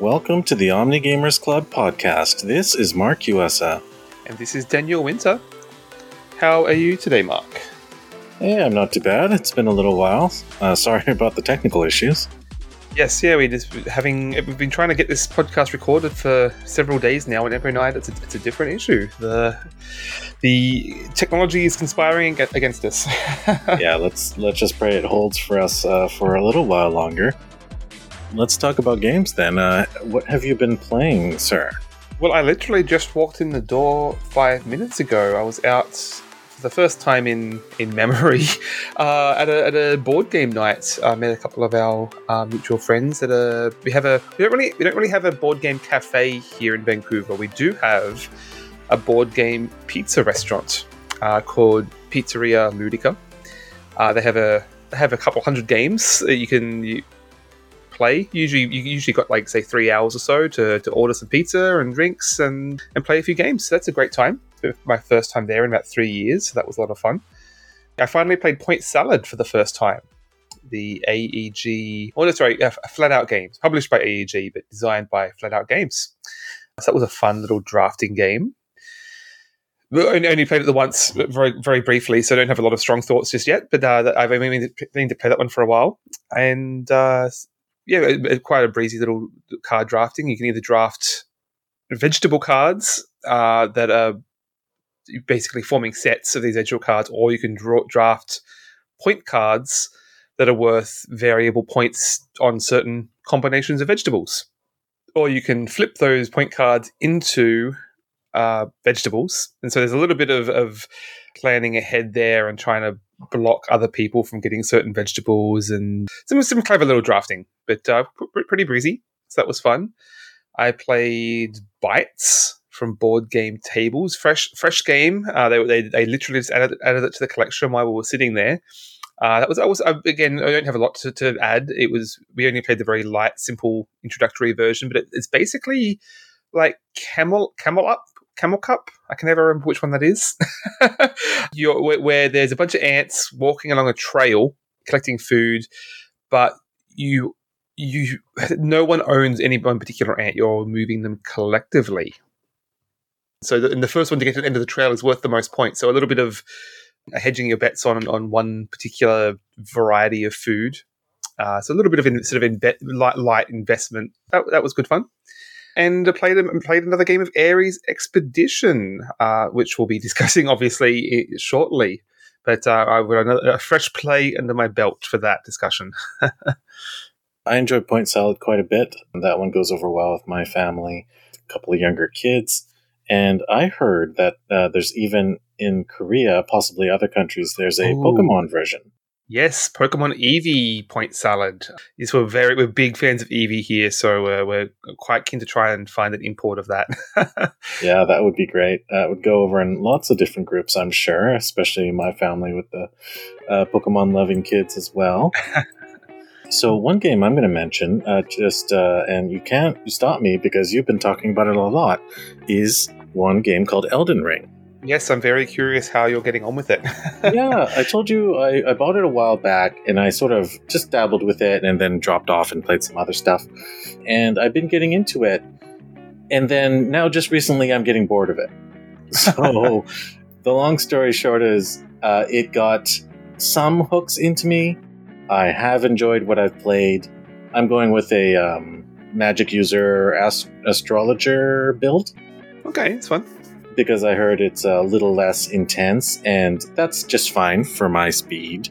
Welcome to the Omni Gamers Club podcast. This is Mark USA. And this is Daniel Winter. How are you today, Mark? Yeah, I'm not too bad. It's been a little while. Uh, sorry about the technical issues. Yes, yeah, we just having we've been trying to get this podcast recorded for several days now, and every night it's a, it's a different issue. The the technology is conspiring against us. yeah, let's let's just pray it holds for us uh, for a little while longer. Let's talk about games then. Uh, what have you been playing, sir? Well, I literally just walked in the door five minutes ago. I was out for the first time in in memory uh, at, a, at a board game night. I met a couple of our uh, mutual friends. We have a we don't really we don't really have a board game cafe here in Vancouver. We do have a board game pizza restaurant uh, called Pizzeria Ludica. Uh, they have a they have a couple hundred games that you can you play. Usually, you usually got like say three hours or so to, to order some pizza and drinks and and play a few games. So that's a great time. My first time there in about three years, so that was a lot of fun. I finally played Point Salad for the first time. The AEG, oh no, sorry, uh, Flat Out Games, published by AEG but designed by Flat Out Games. So that was a fun little drafting game. I only played it the once, very very briefly, so I don't have a lot of strong thoughts just yet. But uh, I've been meaning to play that one for a while, and uh, yeah, quite a breezy little card drafting. You can either draft vegetable cards uh, that are basically forming sets of these vegetable cards, or you can draw, draft point cards that are worth variable points on certain combinations of vegetables. Or you can flip those point cards into uh, vegetables. And so there's a little bit of, of planning ahead there and trying to block other people from getting certain vegetables and some, some clever little drafting, but uh, pretty breezy. So that was fun. I played Bites from Board Game Tables, fresh fresh game. Uh, they, they, they literally just added, added it to the collection while we were sitting there. Uh, that was I was again. I don't have a lot to, to, add. It was we only played the very light, simple introductory version, but it, it's basically like camel camel up Camel Cup. I can never remember which one that is. where, where there's a bunch of ants walking along a trail collecting food, but you you no one owns any one particular ant. You're moving them collectively. So the, in the first one to get to the end of the trail is worth the most points. So a little bit of hedging your bets on on one particular variety of food. Uh, so a little bit of in, sort of inve- light, light investment. That, that was good fun and played played another game of Ares Expedition, uh, which we'll be discussing obviously shortly. But uh, I would another a fresh play under my belt for that discussion. I enjoyed Point Salad quite a bit. That one goes over well with my family, a couple of younger kids, and I heard that uh, there's even in Korea, possibly other countries, there's a Ooh. Pokemon version. Yes, Pokemon Eevee point salad. Yes, we're very we're big fans of Eevee here, so uh, we're quite keen to try and find an import of that. yeah, that would be great. That would go over in lots of different groups, I'm sure, especially my family with the uh, Pokemon loving kids as well. so one game I'm going to mention, uh, just uh, and you can't stop me because you've been talking about it a lot, is one game called Elden Ring. Yes, I'm very curious how you're getting on with it. yeah, I told you I, I bought it a while back and I sort of just dabbled with it and then dropped off and played some other stuff. And I've been getting into it. And then now, just recently, I'm getting bored of it. So, the long story short is uh, it got some hooks into me. I have enjoyed what I've played. I'm going with a um, magic user ast- astrologer build. Okay, it's fun because I heard it's a little less intense, and that's just fine for my speed.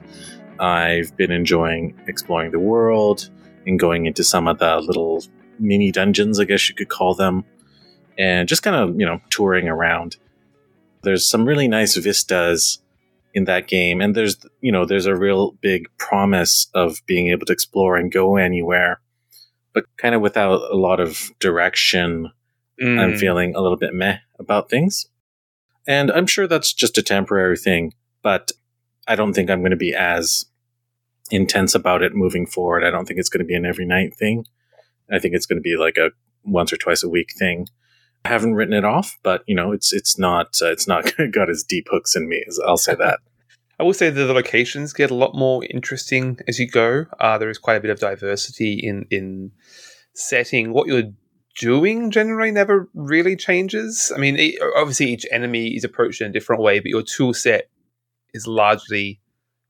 I've been enjoying exploring the world and going into some of the little mini dungeons, I guess you could call them, and just kind of, you know, touring around. There's some really nice vistas in that game, and there's, you know, there's a real big promise of being able to explore and go anywhere, but kind of without a lot of direction Mm. I'm feeling a little bit meh about things. And I'm sure that's just a temporary thing, but I don't think I'm going to be as intense about it moving forward. I don't think it's going to be an every night thing. I think it's going to be like a once or twice a week thing. I haven't written it off, but you know, it's it's not uh, it's not got as deep hooks in me as I'll say that. I will say that the locations get a lot more interesting as you go. Uh, there is quite a bit of diversity in in setting, what you're doing generally never really changes. I mean, it, obviously each enemy is approached in a different way, but your tool set is largely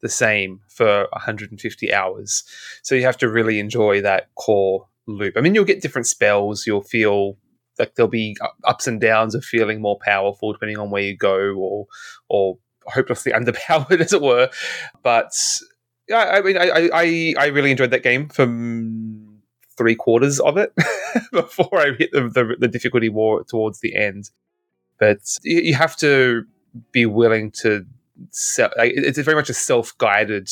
the same for 150 hours. So you have to really enjoy that core loop. I mean, you'll get different spells. You'll feel like there'll be ups and downs of feeling more powerful depending on where you go, or or hopelessly underpowered, as it were. But yeah, I mean, I, I I really enjoyed that game from three quarters of it before I hit the, the, the difficulty war towards the end. But you, you have to be willing to sell. It's very much a self guided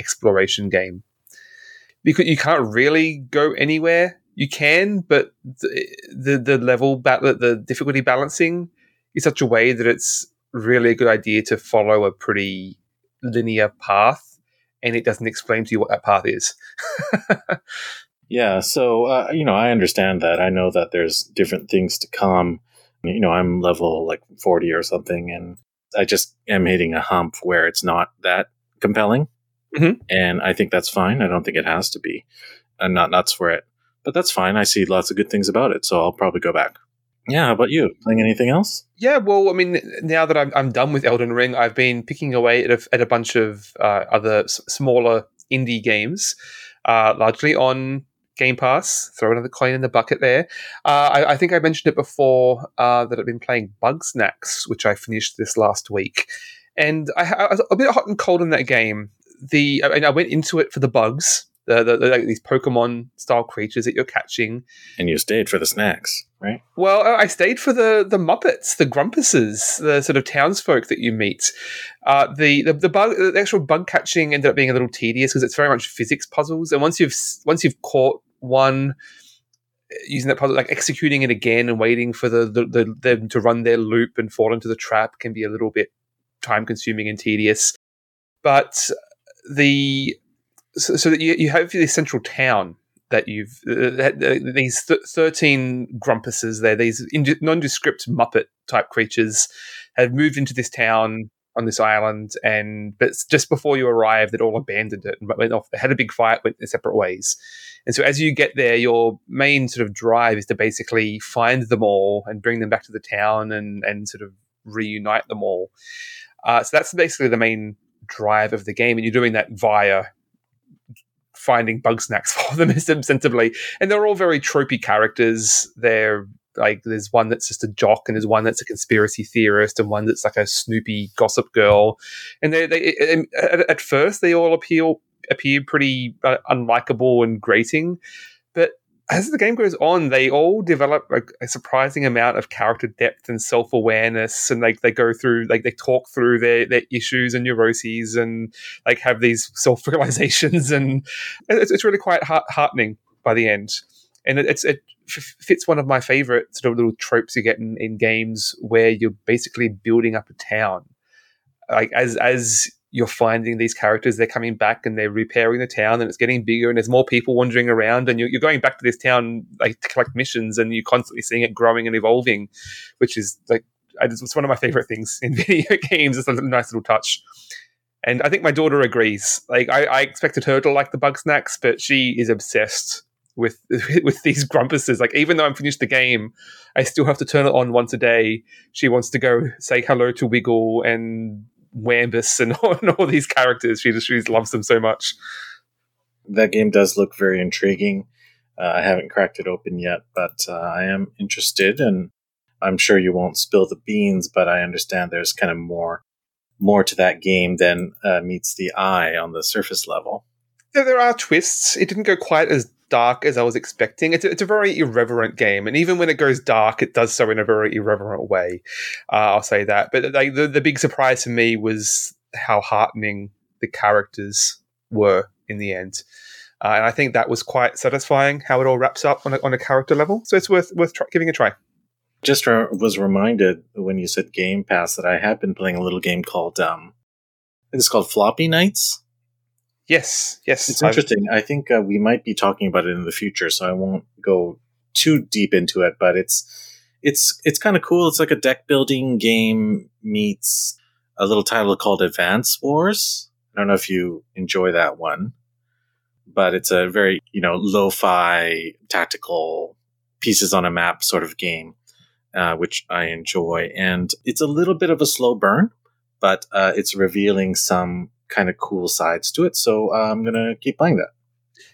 exploration game because you can't really go anywhere. You can, but the the, the level ba- the difficulty balancing is such a way that it's really a good idea to follow a pretty linear path, and it doesn't explain to you what that path is. yeah, so uh, you know, I understand that. I know that there's different things to come. You know, I'm level like 40 or something, and I just am hitting a hump where it's not that compelling. Mm-hmm. And I think that's fine. I don't think it has to be. I'm not nuts for it. But that's fine. I see lots of good things about it. So I'll probably go back. Yeah, how about you? Playing anything else? Yeah, well, I mean, now that I'm, I'm done with Elden Ring, I've been picking away at a, at a bunch of uh, other s- smaller indie games, uh, largely on Game Pass. Throw another coin in the bucket there. Uh, I, I, think I mentioned it before uh, that I've been playing Bugsnax, which I finished this last week. And I, I was a bit hot and cold in that game the I, I went into it for the bugs, the, the, the like these Pokemon style creatures that you're catching, and you stayed for the snacks, right? Well, uh, I stayed for the the Muppets, the Grumpuses, the sort of townsfolk that you meet. Uh, the, the the bug, uh, the actual bug catching ended up being a little tedious because it's very much physics puzzles, and once you've once you've caught one uh, using that puzzle, like executing it again and waiting for the, the, the, them to run their loop and fall into the trap can be a little bit time consuming and tedious. But the so, so that you, you have this central town that you've uh, these th- 13 grumpuses there these nondescript muppet type creatures have moved into this town on this island and but just before you arrive they'd all abandoned it and went off they had a big fight went their separate ways. And so as you get there your main sort of drive is to basically find them all and bring them back to the town and and sort of reunite them all. Uh, so that's basically the main drive of the game, and you're doing that via finding bug snacks for them ostensibly. And they're all very tropey characters. They're like there's one that's just a jock, and there's one that's a conspiracy theorist, and one that's like a snoopy gossip girl. And they, they at, at first they all appeal appear pretty uh, unlikable and grating, as the game goes on, they all develop a, a surprising amount of character depth and self awareness, and like they go through, like they talk through their their issues and neuroses, and like have these self realizations, and it's, it's really quite heart- heartening by the end. And it, it's it f- fits one of my favorite sort of little tropes you get in, in games where you're basically building up a town, like as as you're finding these characters, they're coming back and they're repairing the town and it's getting bigger and there's more people wandering around and you're, you're going back to this town like to collect missions and you're constantly seeing it growing and evolving, which is like, it's one of my favorite things in video games. It's a nice little touch. And I think my daughter agrees. Like I, I expected her to like the bug snacks, but she is obsessed with with these grumpuses. Like even though I'm finished the game, I still have to turn it on once a day. She wants to go say hello to Wiggle and Wambus and all, and all these characters. She just she loves them so much. That game does look very intriguing. Uh, I haven't cracked it open yet, but uh, I am interested, and I'm sure you won't spill the beans. But I understand there's kind of more more to that game than uh, meets the eye on the surface level. Yeah, there are twists. It didn't go quite as dark as I was expecting. It's a, it's a very irreverent game, and even when it goes dark, it does so in a very irreverent way. Uh, I'll say that. But like, the the big surprise for me was how heartening the characters were in the end. Uh, and I think that was quite satisfying how it all wraps up on a, on a character level. So it's worth worth try- giving a try. Just re- was reminded when you said Game Pass that I had been playing a little game called um, it's called Floppy Knights. Yes, yes. It's interesting. I've... I think uh, we might be talking about it in the future, so I won't go too deep into it. But it's it's it's kind of cool. It's like a deck building game meets a little title called Advance Wars. I don't know if you enjoy that one. but it's a very, you know, lo-fi tactical pieces on a map sort of game, uh, which I enjoy. And it's a little bit of a slow burn, but uh, it's revealing some kind of cool sides to it. So uh, I'm going to keep playing that.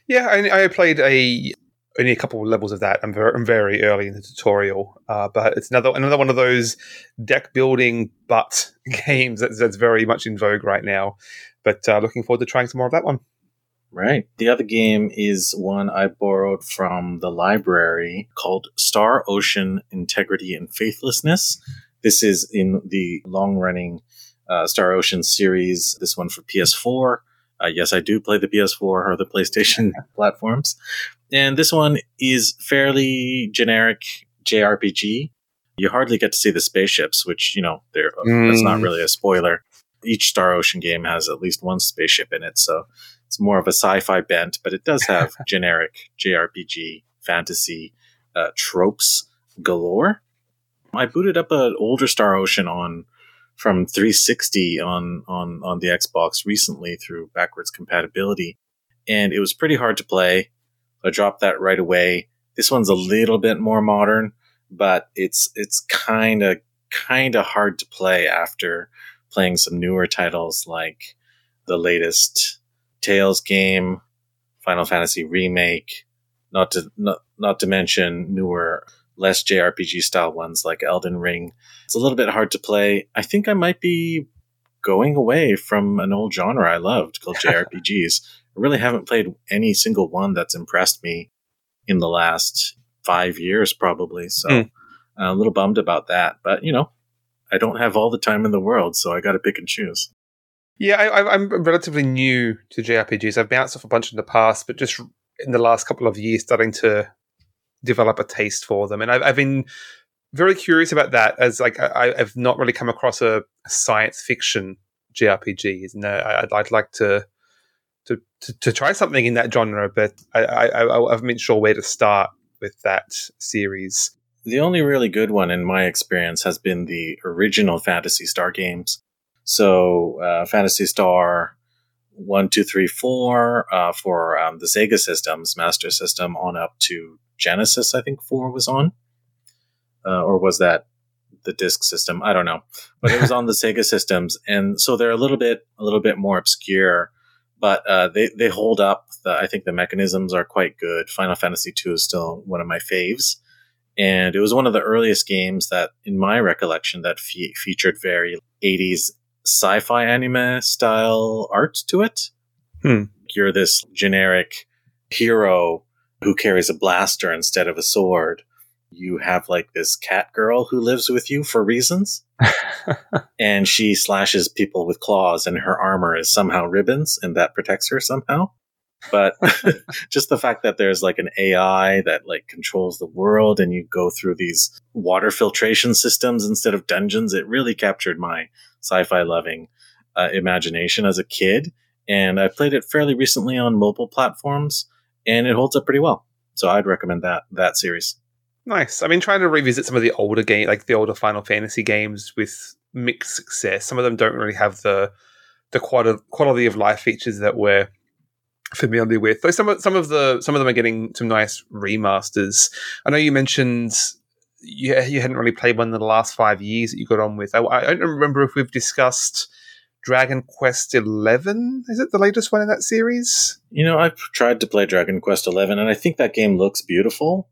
Yeah, I, I played a only a couple of levels of that. I'm very, I'm very early in the tutorial, uh, but it's another another one of those deck building but games that's, that's very much in vogue right now. But uh, looking forward to trying some more of that one. Right. The other game is one I borrowed from the library called Star Ocean Integrity and Faithlessness. This is in the long running uh, Star Ocean series, this one for PS4. Uh, yes, I do play the PS4 or the PlayStation platforms. And this one is fairly generic JRPG. You hardly get to see the spaceships, which, you know, they're, mm. that's not mm. really a spoiler. Each Star Ocean game has at least one spaceship in it, so it's more of a sci-fi bent, but it does have generic JRPG fantasy uh, tropes galore. I booted up an older Star Ocean on from 360 on on on the Xbox recently through backwards compatibility, and it was pretty hard to play. I dropped that right away. This one's a little bit more modern, but it's it's kind of kind of hard to play after playing some newer titles like the latest Tales game, Final Fantasy remake, not to not, not to mention newer, less JRPG style ones like Elden Ring. It's a little bit hard to play. I think I might be going away from an old genre I loved called JRPGs. I really haven't played any single one that's impressed me in the last five years, probably. So mm. I'm a little bummed about that. But, you know, I don't have all the time in the world, so I got to pick and choose. Yeah, I, am relatively new to JRPGs. I've bounced off a bunch in the past, but just in the last couple of years, starting to develop a taste for them. And I've, I've been very curious about that, as like I, have not really come across a, science fiction JRPG. And uh, I'd, I'd like to, to, to to try something in that genre, but I, I, I haven't been sure where to start with that series. The only really good one, in my experience, has been the original Phantasy Star games. So uh, Phantasy Star one, two, three, four uh, for um, the Sega systems, Master System, on up to Genesis. I think four was on, uh, or was that the disk system? I don't know, but it was on the Sega systems, and so they're a little bit a little bit more obscure, but uh, they they hold up. The, I think the mechanisms are quite good. Final Fantasy two is still one of my faves. And it was one of the earliest games that, in my recollection, that fe- featured very 80s sci-fi anime style art to it. Hmm. You're this generic hero who carries a blaster instead of a sword. You have like this cat girl who lives with you for reasons. and she slashes people with claws and her armor is somehow ribbons and that protects her somehow. But just the fact that there's like an AI that like controls the world and you go through these water filtration systems instead of dungeons, it really captured my sci-fi loving uh, imagination as a kid. And I played it fairly recently on mobile platforms, and it holds up pretty well. So I'd recommend that that series. Nice. I've been trying to revisit some of the older game, like the older Final Fantasy games, with mixed success. Some of them don't really have the the quality of life features that we're familiar with. Though some of some of the some of them are getting some nice remasters. I know you mentioned you, you hadn't really played one in the last five years that you got on with. I, I don't remember if we've discussed Dragon Quest Eleven. Is it the latest one in that series? You know, I've tried to play Dragon Quest Eleven, and I think that game looks beautiful.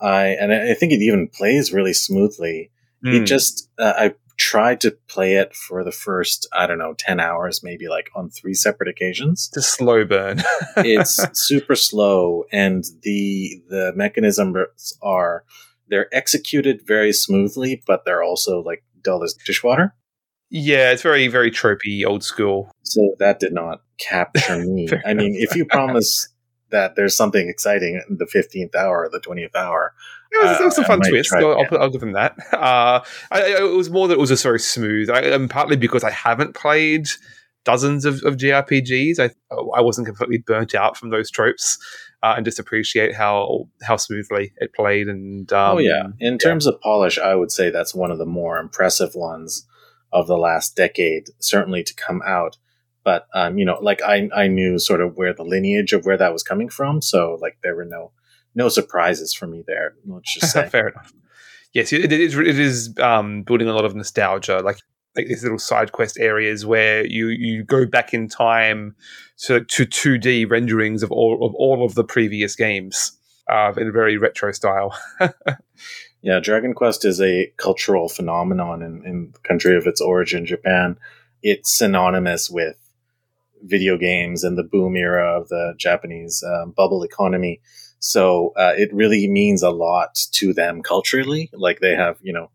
I and I think it even plays really smoothly. Mm. It hmm. just uh, I tried to play it for the first I don't know ten hours, maybe like on three separate occasions. To slow burn. it's super slow, and the the mechanisms are they're executed very smoothly, but they're also like dull as dishwater. Yeah, it's very, very tropey, old school. So that did not capture me. I mean, if you promise that there's something exciting in the 15th hour or the 20th hour, it was, it was a uh, fun twist. I'll, I'll, I'll, give them that. Uh, I, it was more that it was just very smooth, I, and partly because I haven't played dozens of, of JRPGs. I I wasn't completely burnt out from those tropes uh, and just appreciate how how smoothly it played. And um, oh yeah, in yeah. terms of polish, I would say that's one of the more impressive ones of the last decade, certainly to come out. but um, you know, like I I knew sort of where the lineage of where that was coming from, so like there were no no surprises for me there. Let's just say. Fair enough. Yes, it is. It is um, building a lot of nostalgia, like like these little side quest areas where you you go back in time to to two D renderings of all of all of the previous games uh, in a very retro style. yeah, Dragon Quest is a cultural phenomenon in, in the country of its origin, Japan. It's synonymous with video games and the boom era of the Japanese um, bubble economy. So uh, it really means a lot to them culturally. Like they have, you know,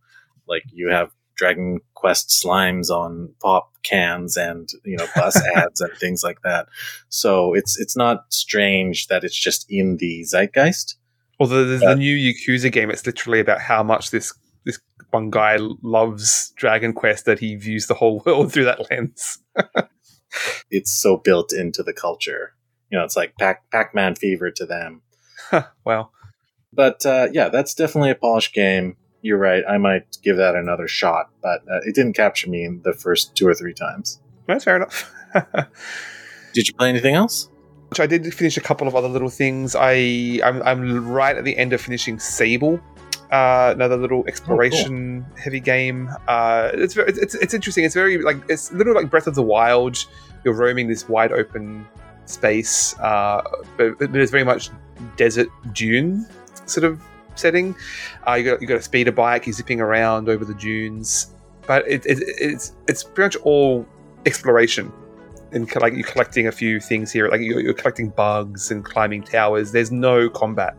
like you have Dragon Quest slimes on pop cans and you know bus ads and things like that. So it's it's not strange that it's just in the zeitgeist. Although there's uh, the new Yakuza game, it's literally about how much this this one guy loves Dragon Quest that he views the whole world through that lens. it's so built into the culture. You know, it's like Pac Pac Man fever to them. well, but uh, yeah, that's definitely a polished game. You're right. I might give that another shot, but uh, it didn't capture me in the first two or three times. That's fair enough. did you play anything else? Which I did finish a couple of other little things. I I'm, I'm right at the end of finishing Sable, uh, another little exploration oh, cool. heavy game. Uh, it's, very, it's it's interesting. It's very like it's a little like Breath of the Wild. You're roaming this wide open space, uh, but, but it's very much desert dune sort of setting. Uh, you got you got a speeder bike, you're zipping around over the dunes, but it, it, it's it's pretty much all exploration. And like you're collecting a few things here, like you're, you're collecting bugs and climbing towers. There's no combat,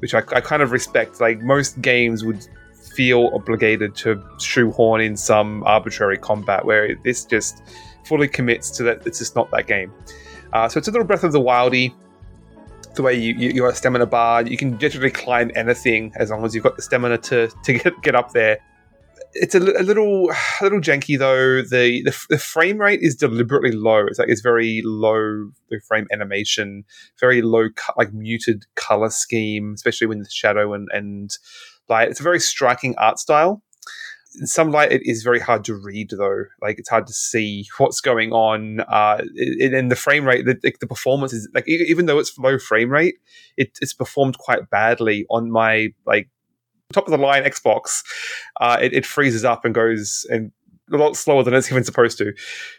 which I, I kind of respect. Like most games would feel obligated to shoehorn in some arbitrary combat, where this just fully commits to that. It's just not that game. Uh, so it's a little Breath of the Wildy the way you, you a stamina bar. You can literally climb anything as long as you've got the stamina to to get get up there. It's a, a little a little janky though. The, the, the frame rate is deliberately low. It's like it's very low the frame animation, very low like muted color scheme, especially when the shadow and and light. It's a very striking art style in some light it is very hard to read though like it's hard to see what's going on uh in the frame rate the, the performance is like even though it's low frame rate it, it's performed quite badly on my like top of the line xbox uh it, it freezes up and goes and a lot slower than it's even supposed to.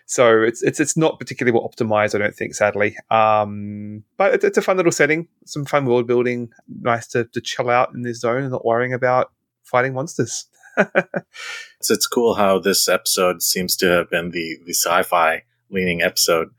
So it's it's it's not particularly well optimized, I don't think, sadly. Um, but it's, it's, a fun little setting, some fun world building, nice to, to chill out in this zone and not worrying about fighting monsters. so it's cool how this episode seems to have been the, the sci fi leaning episode,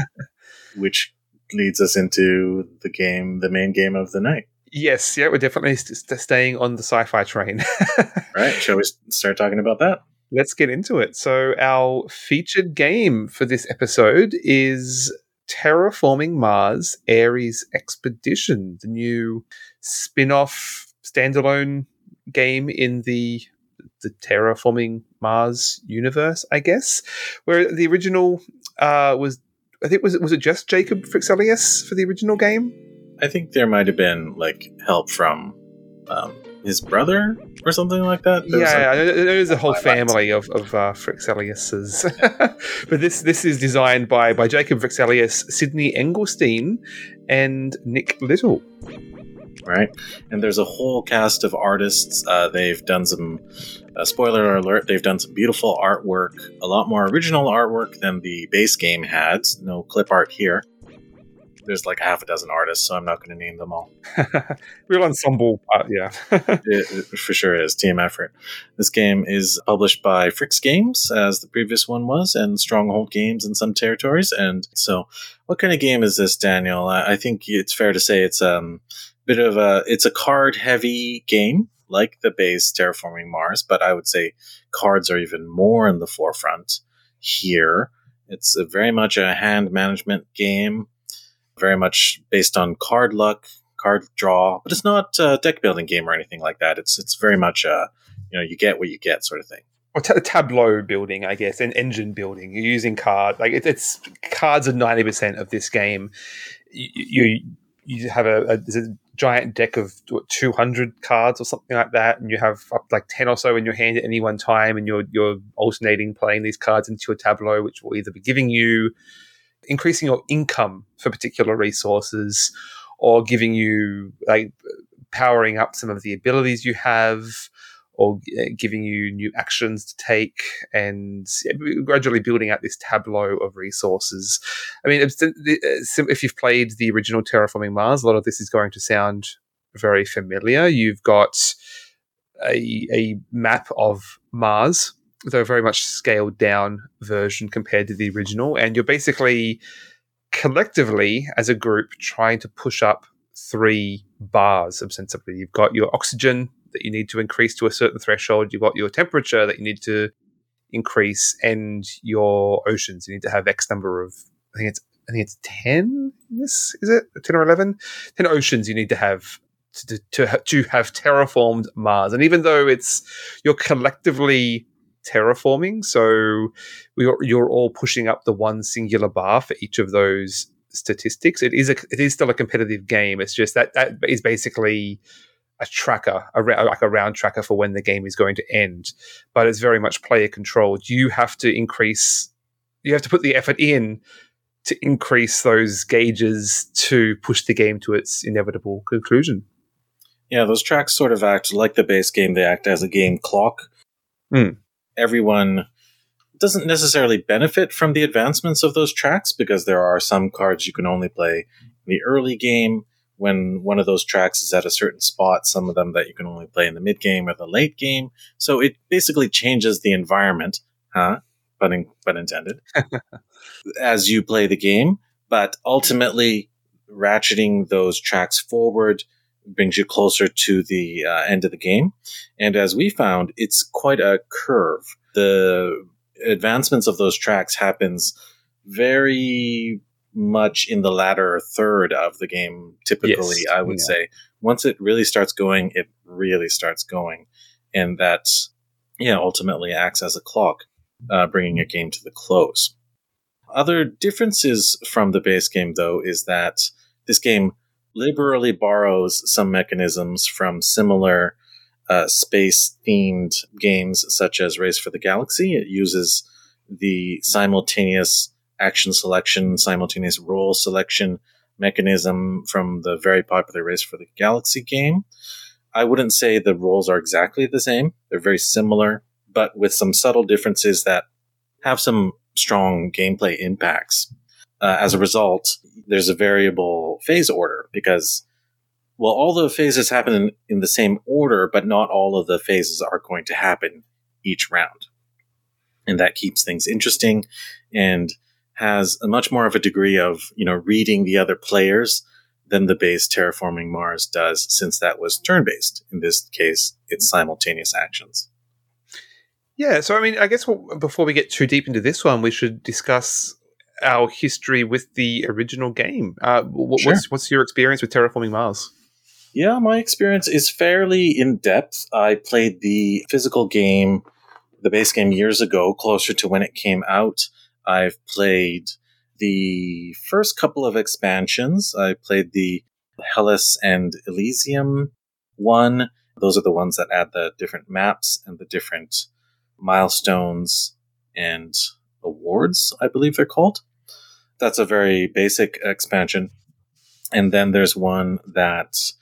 which leads us into the game, the main game of the night. Yes, yeah, we're definitely st- staying on the sci fi train. right, shall we start talking about that? Let's get into it. So, our featured game for this episode is Terraforming Mars Ares Expedition, the new spin off standalone game in the the terraforming Mars universe, I guess. Where the original uh, was, I think was it was it just Jacob Fryxelius for the original game? I think there might have been like help from um, his brother or something like that. There yeah, like, there's a whole family of, of uh, but this this is designed by by Jacob Fryxelius, Sydney Engelstein, and Nick Little right? And there's a whole cast of artists. Uh, they've done some, uh, spoiler alert, they've done some beautiful artwork, a lot more original artwork than the base game had. No clip art here. There's like half a dozen artists, so I'm not going to name them all. Real ensemble, uh, yeah. it, it, for sure is team effort. This game is published by FryxGames, as the previous one was, and Stronghold Games in some territories. And so, what kind of game is this, Daniel? I, I think it's fair to say it's um, bit of a it's a card heavy game like the base terraforming mars but i would say cards are even more in the forefront here it's very much a hand management game very much based on card luck card draw but it's not a deck building game or anything like that it's it's very much a you know you get what you get sort of thing or t- tableau building, I guess, and engine building. You're using card like it, it's cards are ninety percent of this game. You, you you have a, a, giant deck of 200 cards or something like that, and you have up like 10 or so in your hand at any one time, and you're you're alternating playing these cards into a tableau, which will either be giving you increasing your income for particular resources, or giving you like powering up some of the abilities you have or uh, giving you new actions to take and gradually building out this tableau of resources. I mean, if you've played the original Terraforming Mars, a lot of this is going to sound very familiar. You've got a, a map of Mars, though a very much scaled down version compared to the original, and you're basically collectively as a group trying to push up three bars ostensibly. You've got your oxygen that you need to increase to a certain threshold. You've got your temperature that you need to increase, and your oceans. You need to have X number of. I think it's. I think it's ten. This is it. Ten or eleven. Ten oceans you need to have to to, to have terraformed Mars. And even though it's you're collectively terraforming, so you're, you're all pushing up the one singular bar for each of those statistics. It is a it is still a competitive game. It's just that that is basically a tracker, a, like a round tracker for when the game is going to end, but it's very much player controlled. You have to increase, you have to put the effort in to increase those gauges to push the game to its inevitable conclusion. Yeah, those tracks sort of act like the base game. They act as a game clock. Mm. Everyone doesn't necessarily benefit from the advancements of those tracks because there are some cards you can only play in the early game when one of those tracks is at a certain spot, some of them that you can only play in the mid game or the late game. So it basically changes the environment, huh? Pun, in, pun intended, as you play the game. But ultimately, ratcheting those tracks forward brings you closer to the uh, end of the game. And as we found, it's quite a curve. The advancements of those tracks happens very much in the latter third of the game. Typically, yes. I would yeah. say once it really starts going, it really starts going, and that yeah ultimately acts as a clock, uh, bringing a game to the close. Other differences from the base game, though, is that this game liberally borrows some mechanisms from similar uh, space themed games such as Race for the Galaxy. It uses the simultaneous action selection, simultaneous role selection mechanism from the very popular Race for the Galaxy game. I wouldn't say the roles are exactly the same. They're very similar, but with some subtle differences that have some strong gameplay impacts. Uh, as a result, there's a variable phase order because, well, all the phases happen in, in the same order, but not all of the phases are going to happen each round. And that keeps things interesting. And has a much more of a degree of, you know, reading the other players than the base terraforming Mars does, since that was turn based. In this case, it's simultaneous actions. Yeah, so I mean, I guess before we get too deep into this one, we should discuss our history with the original game. Uh, what, sure. what's, what's your experience with terraforming Mars? Yeah, my experience is fairly in depth. I played the physical game, the base game years ago, closer to when it came out. I've played the first couple of expansions. I played the Hellas and Elysium one. Those are the ones that add the different maps and the different milestones and awards, I believe they're called. That's a very basic expansion. And then there's one that's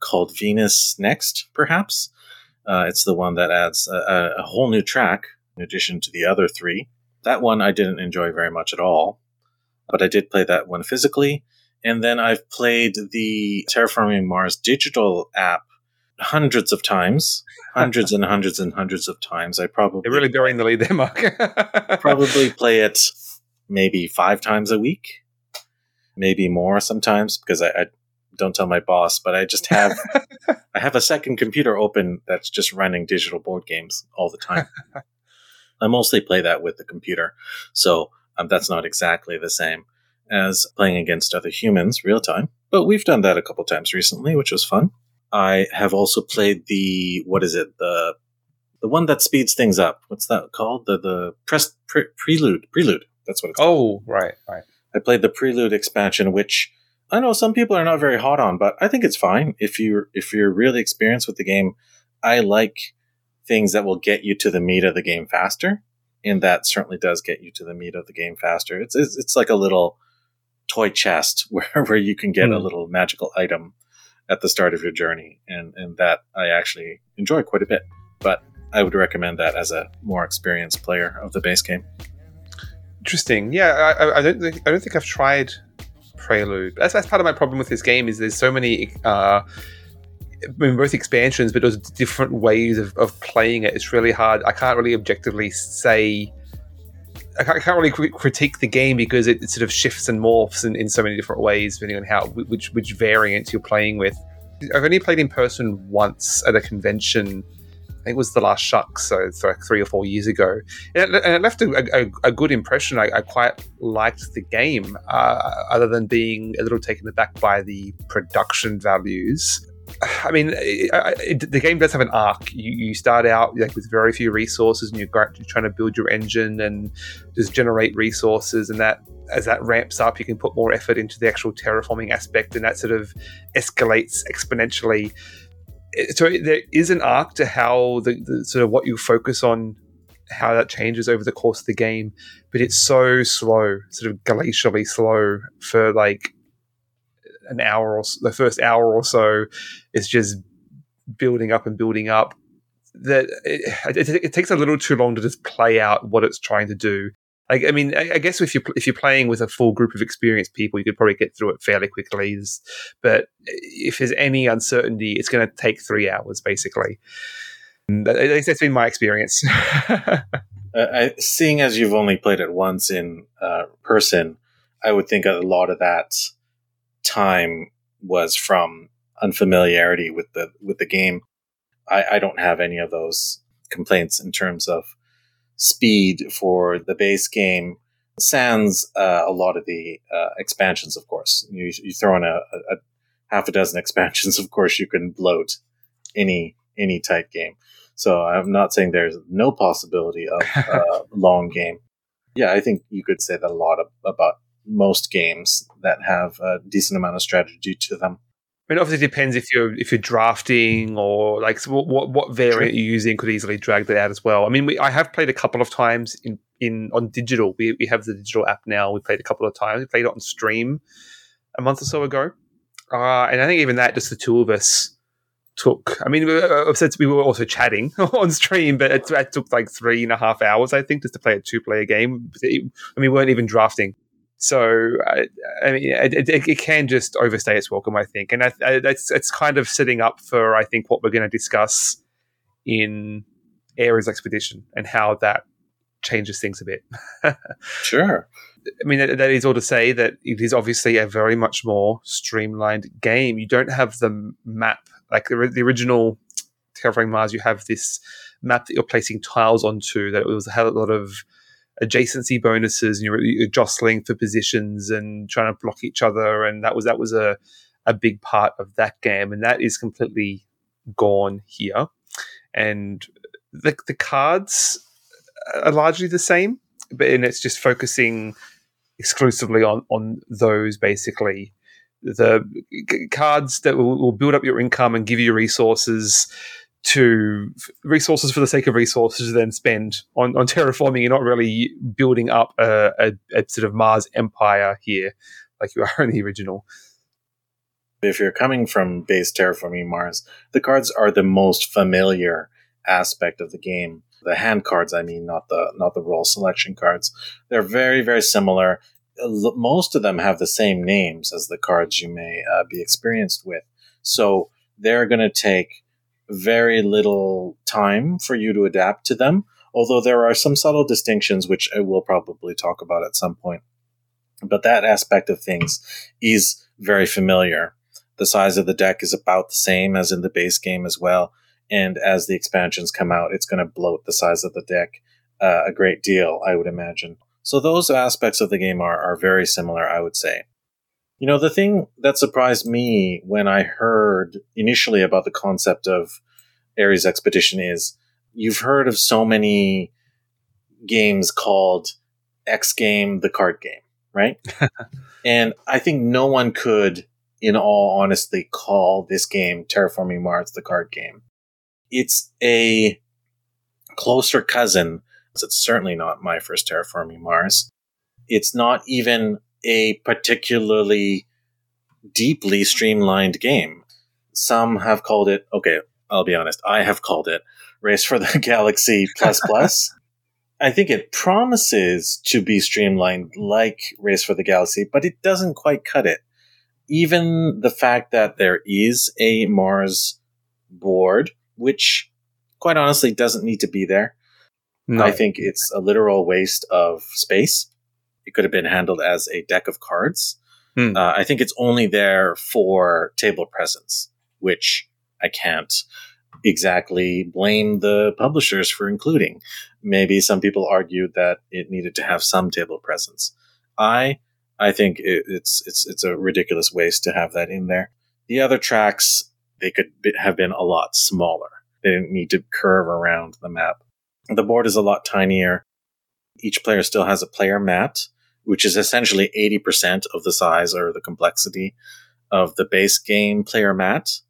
called Venus Next, perhaps. Uh, it's the one that adds a, a, whole new track in addition to the other three. That one I didn't enjoy very much at all, but I did play that one physically. And then I've played the Terraforming Mars digital app hundreds of times, hundreds and hundreds and hundreds of times. I probably They're really burying the lead there, Mark. probably play it maybe five times a week, maybe more sometimes because I, I don't tell my boss, but I just have I have a second computer open that's just running digital board games all the time. I mostly play that with the computer, so um, that's not exactly the same as playing against other humans real time. But we've done that a couple times recently, which was fun. I have also played the what is it the the one that speeds things up. What's that called? The the press pre- prelude prelude. That's what it's. Oh, called. right, right. I played the prelude expansion, which I know some people are not very hot on, but I think it's fine if you if you're really experienced with the game. I like things that will get you to the meat of the game faster, and that certainly does get you to the meat of the game faster. It's it's, it's like a little toy chest where where you can get mm. a hmm. little magical item at the start of your journey, and and that I actually enjoy quite a bit. But I would recommend that as a more experienced player of the base game. Interesting. Yeah, I, I don't think I don't think I've tried Prelude. That's that's part of my problem with this game is there's so many. Uh, I mean, both expansions, but there's different ways of, of playing it. It's really hard. I can't really objectively say I can't, I can't really critique the game because it, it, sort of shifts and morphs in, in so many different ways depending on how which which variants you're playing with. I've only played in person once at a convention. It was the last Shucks, so, so like three or four years ago, and it, and it left a, a, a, good impression. I, I, quite liked the game, uh, other than being a little taken aback by the production values. I mean, it, it, the game does have an arc. You, you start out like with very few resources, and you're, you're trying to build your engine and just generate resources. And that, as that ramps up, you can put more effort into the actual terraforming aspect, and that sort of escalates exponentially. So there is an arc to how the, the sort of what you focus on, how that changes over the course of the game, but it's so slow, sort of glacially slow for like an hour or so, the first hour or so It's just building up and building up. That it, it, it, takes a little too long to just play out what it's trying to do. I, I mean, I, I, guess if you if you're playing with a full group of experienced people, you could probably get through it fairly quickly. But if there's any uncertainty, it's going to take three hours basically. At least that's been my experience. uh, I, seeing as you've only played it once in uh, person, I would think a lot of that time was from unfamiliarity with the with the game. I, I don't have any of those complaints in terms of speed for the base game. Sans uh, a lot of the uh, expansions, of course. You, you throw in a, a, half a dozen expansions, of course, you can bloat any any type game. So I'm not saying there's no possibility of a long game. Yeah, I think you could say that a lot of, about most games that have a decent amount of strategy to them. I mean, obviously, it depends if you're if you're drafting or like what what, what variant you're using could easily drag that out as well. I mean, we, I have played a couple of times in in on digital. We we have the digital app now. We played a couple of times. We played it on stream a month or so ago, uh, and I think even that, just the two of us took. I mean, since we were also chatting on stream, but it, it, took like three and a half hours, I think, just to play a two player game. and we weren't even drafting. So I, I mean, it, it, it, can just overstay its welcome, I think, and that's it's kind of setting up for I think what we're going to discuss in Ares Expedition and how that changes things a bit. sure. I mean, that, that is all to say that it is obviously a very much more streamlined game. You don't have the map like the, the original Terraforming Mars. You have this map that you're placing tiles onto. That it was had a lot of adjacency bonuses and you're, you're, jostling for positions and trying to block each other and that was that was a a big part of that game and that is completely gone here. And the the cards are largely the same but and it's just focusing exclusively on on those basically. The cards that will, will build up your income and give you resources to resources for the sake of resources then spend on, on terraforming and not really building up a, a, a, sort of Mars empire here like you are in the original. If you're coming from base terraforming Mars, the cards are the most familiar aspect of the game. The hand cards, I mean, not the not the role selection cards. They're very very similar. Most of them have the same names as the cards you may uh, be experienced with. So they're going to take very little time for you to adapt to them, although there are some subtle distinctions which I will probably talk about at some point. But that aspect of things is very familiar. The size of the deck is about the same as in the base game as well. And as the expansions come out, it's going to bloat the size of the deck uh, a great deal, I would imagine. So those aspects of the game are, are very similar, I would say. You know, the thing that surprised me when I heard initially about the concept of Ares Expedition is you've heard of so many games called X Game, the card game, right? and I think no one could, in all honesty, call this game Terraforming Mars the card game. It's a closer cousin. It's certainly not my first Terraforming Mars. It's not even a particularly deeply streamlined game. Some have called it, okay, I'll be honest, I have called it Race for the Galaxy Plus Plus. I think it promises to be streamlined like Race for the Galaxy, but it doesn't quite cut it. Even the fact that there is a Mars board, which quite honestly doesn't need to be there. No. I think it's a literal waste of space. It could have been handled as a deck of cards. Hmm. Uh, I think it's only there for table presence, which I can't exactly blame the publishers for including. Maybe some people argued that it needed to have some table presence. I I think it, it's it's it's a ridiculous waste to have that in there. The other tracks they could be, have been a lot smaller. They didn't need to curve around the map. The board is a lot tinier. Each player still has a player mat, which is essentially 80% of the size or the complexity of the base game player mat.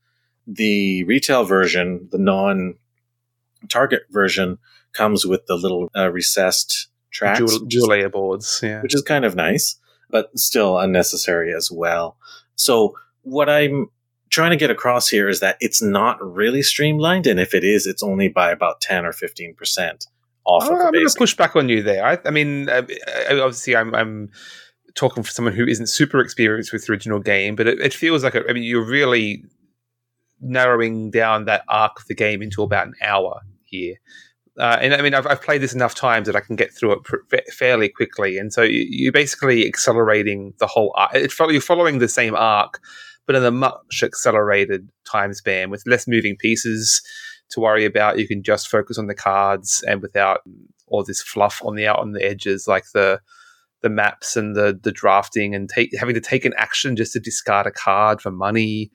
The retail version, the non target version, comes with the little uh, recessed tracks, dual layer boards, yeah, which is kind of nice, but still unnecessary as well. So what I'm trying to get across here is that it's not really streamlined, and if it is, it's only by about ten or fifteen percent off. Oh, I'm going to push back on you there. I, I mean, uh, obviously, I'm, I'm talking for someone who isn't super experienced with the original game, but it, it feels like a, I mean, you're really narrowing down that arc of the game into about an hour here. Uh, and I mean, I've, I've, played this enough times that I can get through it pr- fairly quickly. And so you're basically accelerating the whole arc. you're following the same arc, but in a much accelerated time span with less moving pieces to worry about. You can just focus on the cards and without all this fluff on the out on the edges, like the the maps and the the drafting and take, having to take an action just to discard a card for money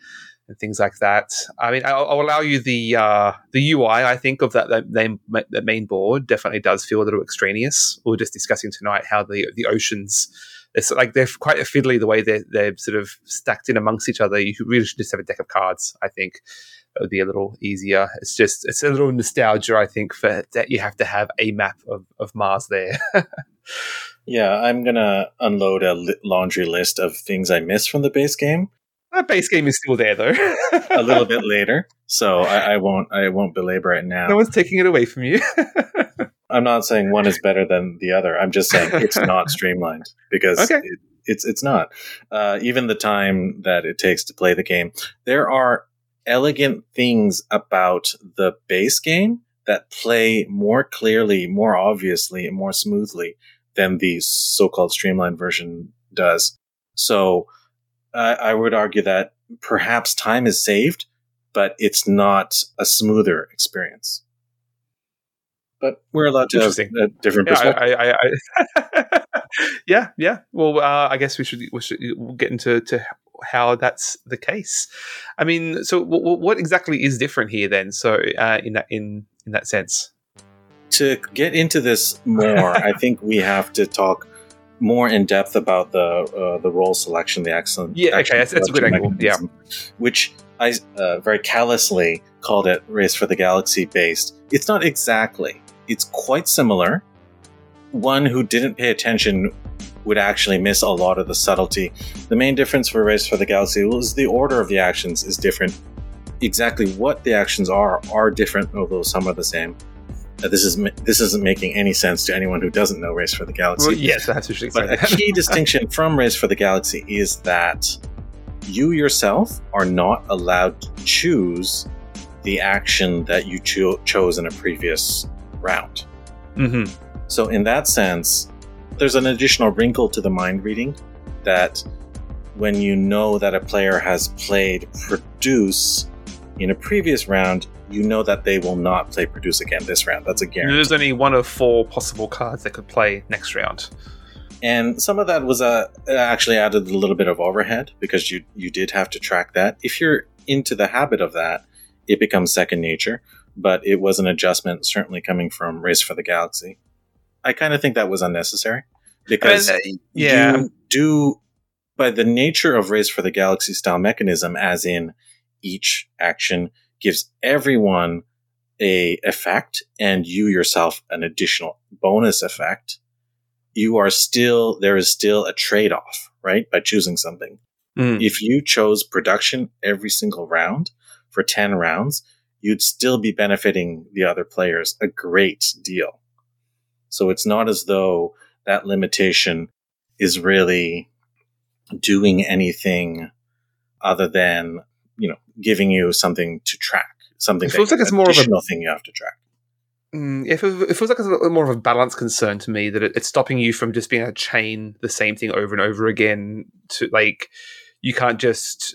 and things like that. I mean, I'll, I'll allow you the uh, the UI. I think of that that main, that main board definitely does feel a little extraneous. We are just discussing tonight how the the oceans. It's like they're quite fiddly the way they're, they're sort of stacked in amongst each other. You really should just have a deck of cards. I think that would be a little easier. It's just it's a little nostalgia. I think for that you have to have a map of, of Mars there. yeah, I'm gonna unload a laundry list of things I missed from the base game. That base game is still there though. a little bit later, so I, I, won't. I won't belabor it now. No one's taking it away from you. I'm not saying one is better than the other. I'm just saying it's not streamlined because okay. it, it's it's not. Uh, even the time that it takes to play the game, there are elegant things about the base game that play more clearly, more obviously, and more smoothly than the so-called streamlined version does. So uh, I would argue that perhaps time is saved, but it's not a smoother experience. But we're allowed to have a different yeah, perspective. I, I, I, yeah, yeah. Well, uh, I guess we should we should get into to how that's the case. I mean, so w- what exactly is different here then? So uh, in that in in that sense, to get into this more, I think we have to talk more in depth about the uh, the role selection, the excellent. Yeah, okay, that's, that's a good angle. Yeah, which I uh, very callously called it "Race for the Galaxy" based. It's not exactly. It's quite similar. One who didn't pay attention would actually miss a lot of the subtlety. The main difference for Race for the Galaxy is the order of the actions is different. Exactly what the actions are are different, although some are the same this is this isn't making any sense to anyone who doesn't know Race for the Galaxy. Well, yes, that's But a key distinction from Race for the Galaxy is that you yourself are not allowed to choose the action that you cho- chose in a previous round. Mm-hmm. So, in that sense, there's an additional wrinkle to the mind reading that when you know that a player has played produce in a previous round, you know that they will not play produce again this round. That's a guarantee. There's only one of four possible cards that could play next round. And some of that was uh, actually added a little bit of overhead because you you did have to track that. If you're into the habit of that, it becomes second nature. But it was an adjustment, certainly coming from Race for the Galaxy. I kind of think that was unnecessary because I mean, uh, yeah. you do by the nature of race for the galaxy style mechanism as in each action gives everyone a effect and you yourself an additional bonus effect you are still there is still a trade-off right by choosing something Mm. if you chose production every single round for 10 rounds you'd still be benefiting the other players a great deal so it's not as though that limitation is really doing anything other than you know giving you something to track something It feels that- like it's more of a- additional thing you have to track Mm, it, feels, it feels like it's a little more of a balance concern to me that it, it's stopping you from just being a chain the same thing over and over again. To like, you can't just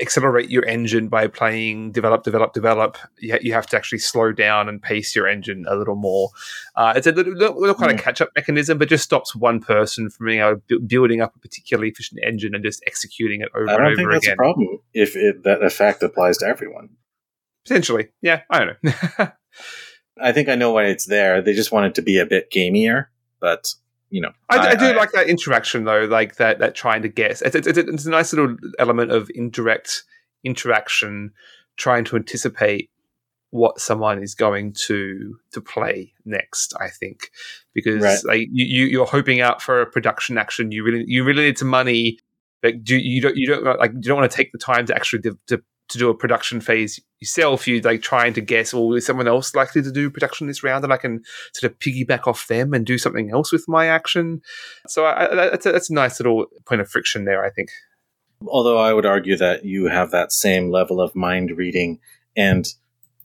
accelerate your engine by playing develop, develop, develop. You, ha- you have to actually slow down and pace your engine a little more. Uh, it's a little, little, kind of catch up mechanism, but just stops one person from being able to bu- building up a particularly efficient engine and just executing it over i and don't over think that's again. a problem if it, that effect applies to everyone Potentially, yeah. I don't know. i think i know why it's there they just want it to be a bit gamier but you know I, I do like that interaction though, like that that trying to guess. It's, it's, it's, it's a nice little element of indirect interaction, trying to anticipate what someone is going to to play next. I think because Right. like you, you you're hoping out for a production action. You really you really need some money, but do you don't you don't like you don't want to take the time to actually to, to to do a production phase yourself. You like trying to guess, well, is someone else likely to do production this round, and I can sort of piggyback off them and do something else with my action. So I, that's, a, that's a nice little point of friction there, I think. although i would argue that you have that same level of mind reading and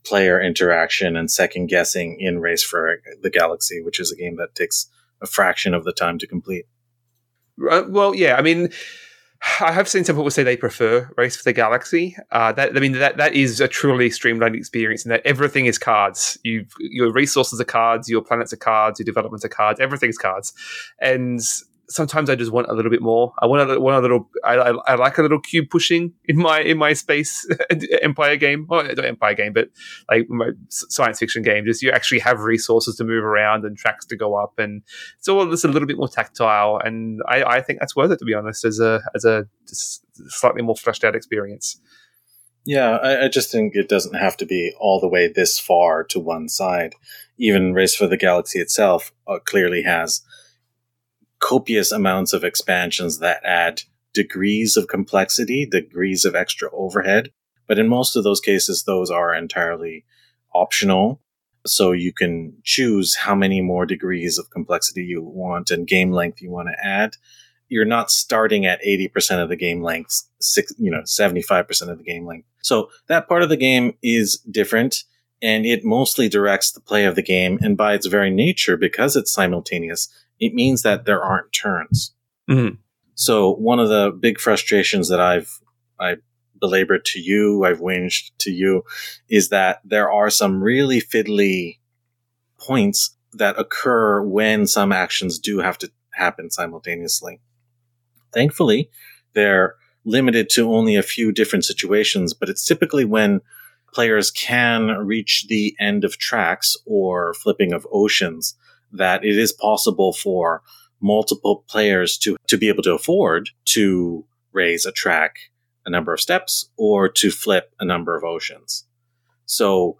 player interaction and second guessing in race for the galaxy which is a game that takes a fraction of the time to complete well, yeah, I mean, I have seen some people say they prefer Race for the Galaxy. Uh, that I mean, that that is a truly streamlined experience, in that everything is cards. You your resources are cards, your planets are cards, your developments are cards, Everything is cards, and sometimes I just want a little bit more. I want a, want a little. I, I, I like a little cube pushing in my in my space Empire game. Well, not Empire game, but like my science fiction game. Just you actually have resources to move around and tracks to go up, and it's all just a little bit more tactile. And I, I think that's worth it to be honest, as a as a slightly more fleshed out experience. Yeah, I, I just think it doesn't have to be all the way this far to one side. Even Race for the Galaxy itself uh, clearly has copious amounts of expansions that add degrees of complexity, degrees of extra overhead. But in most of those cases, those are entirely optional. So you can choose how many more degrees of complexity you want and game length you want to add. You're not starting at 80% of the game length, six, you know, 75% of the game length. So that part of the game is different and it mostly directs the play of the game. And by its very nature, because it's simultaneous, it means that there aren't turns. Mhm. So one of the big frustrations that I've I belabored to you, I've whinged to you, is that there are some really fiddly points that occur when some actions do have to happen simultaneously. Thankfully, they're limited to only a few different situations, but it's typically when players can reach the end of tracks or flipping of oceans that it is possible for multiple players to, to be able to afford to raise a track a number of steps or to flip a number of oceans. So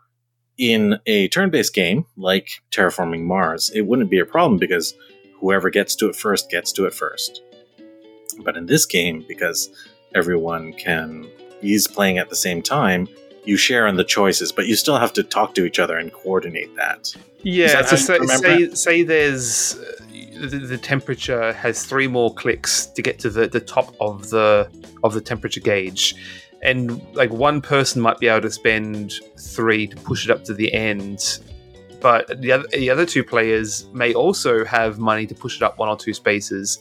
in a turn-based game like Terraforming Mars, it wouldn't be a problem because whoever gets to it first gets to it first. But in this game, because everyone can is playing at the same time, you share in the choices, but you still have to talk to each other and coordinate that. Yeah, that so say, say, say there's uh, the, the temperature has three more clicks to get to the, the top of the of the temperature gauge, and like one person might be able to spend three to push it up to the end, but the other the other two players may also have money to push it up one or two spaces.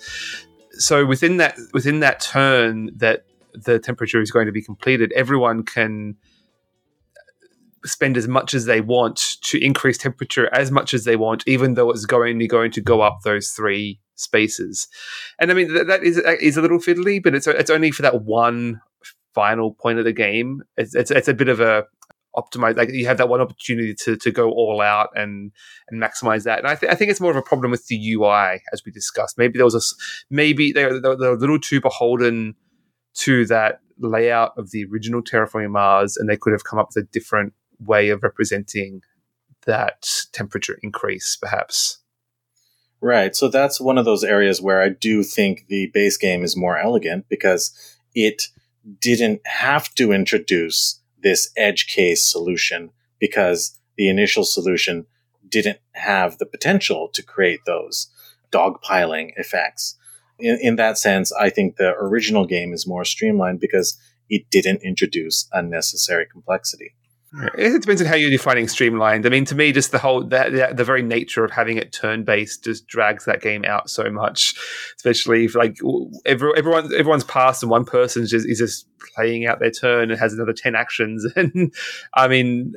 So within that within that turn that the temperature is going to be completed, everyone can spend as much as they want to increase temperature as much as they want, even though it's going going to go up those three spaces. And I mean that, that is uh, is a little fiddly, but it's it's only for that one final point of the game. It's it's, it's a bit of a optimize. Like you have that one opportunity to to go all out and and maximize that. And I, th- I think it's more of a problem with the UI, as we discussed. Maybe there was a maybe they're, they're a little too beholden to that layout of the original Terraforming Mars, and they could have come up with a different way of representing that temperature increase, perhaps. Right. So that's one of those areas where I do think the base game is more elegant because it didn't have to introduce this edge case solution because the initial solution didn't have the potential to create those dogpiling effects. In, in that sense, I think the original game is more streamlined because it didn't introduce unnecessary complexity. It depends on how you're defining streamlined. I mean, to me, just the whole the, the, very nature of having it turn based just drags that game out so much. Especially if like every, everyone everyone's passed and one person just is just playing out their turn and has another ten actions, and I mean.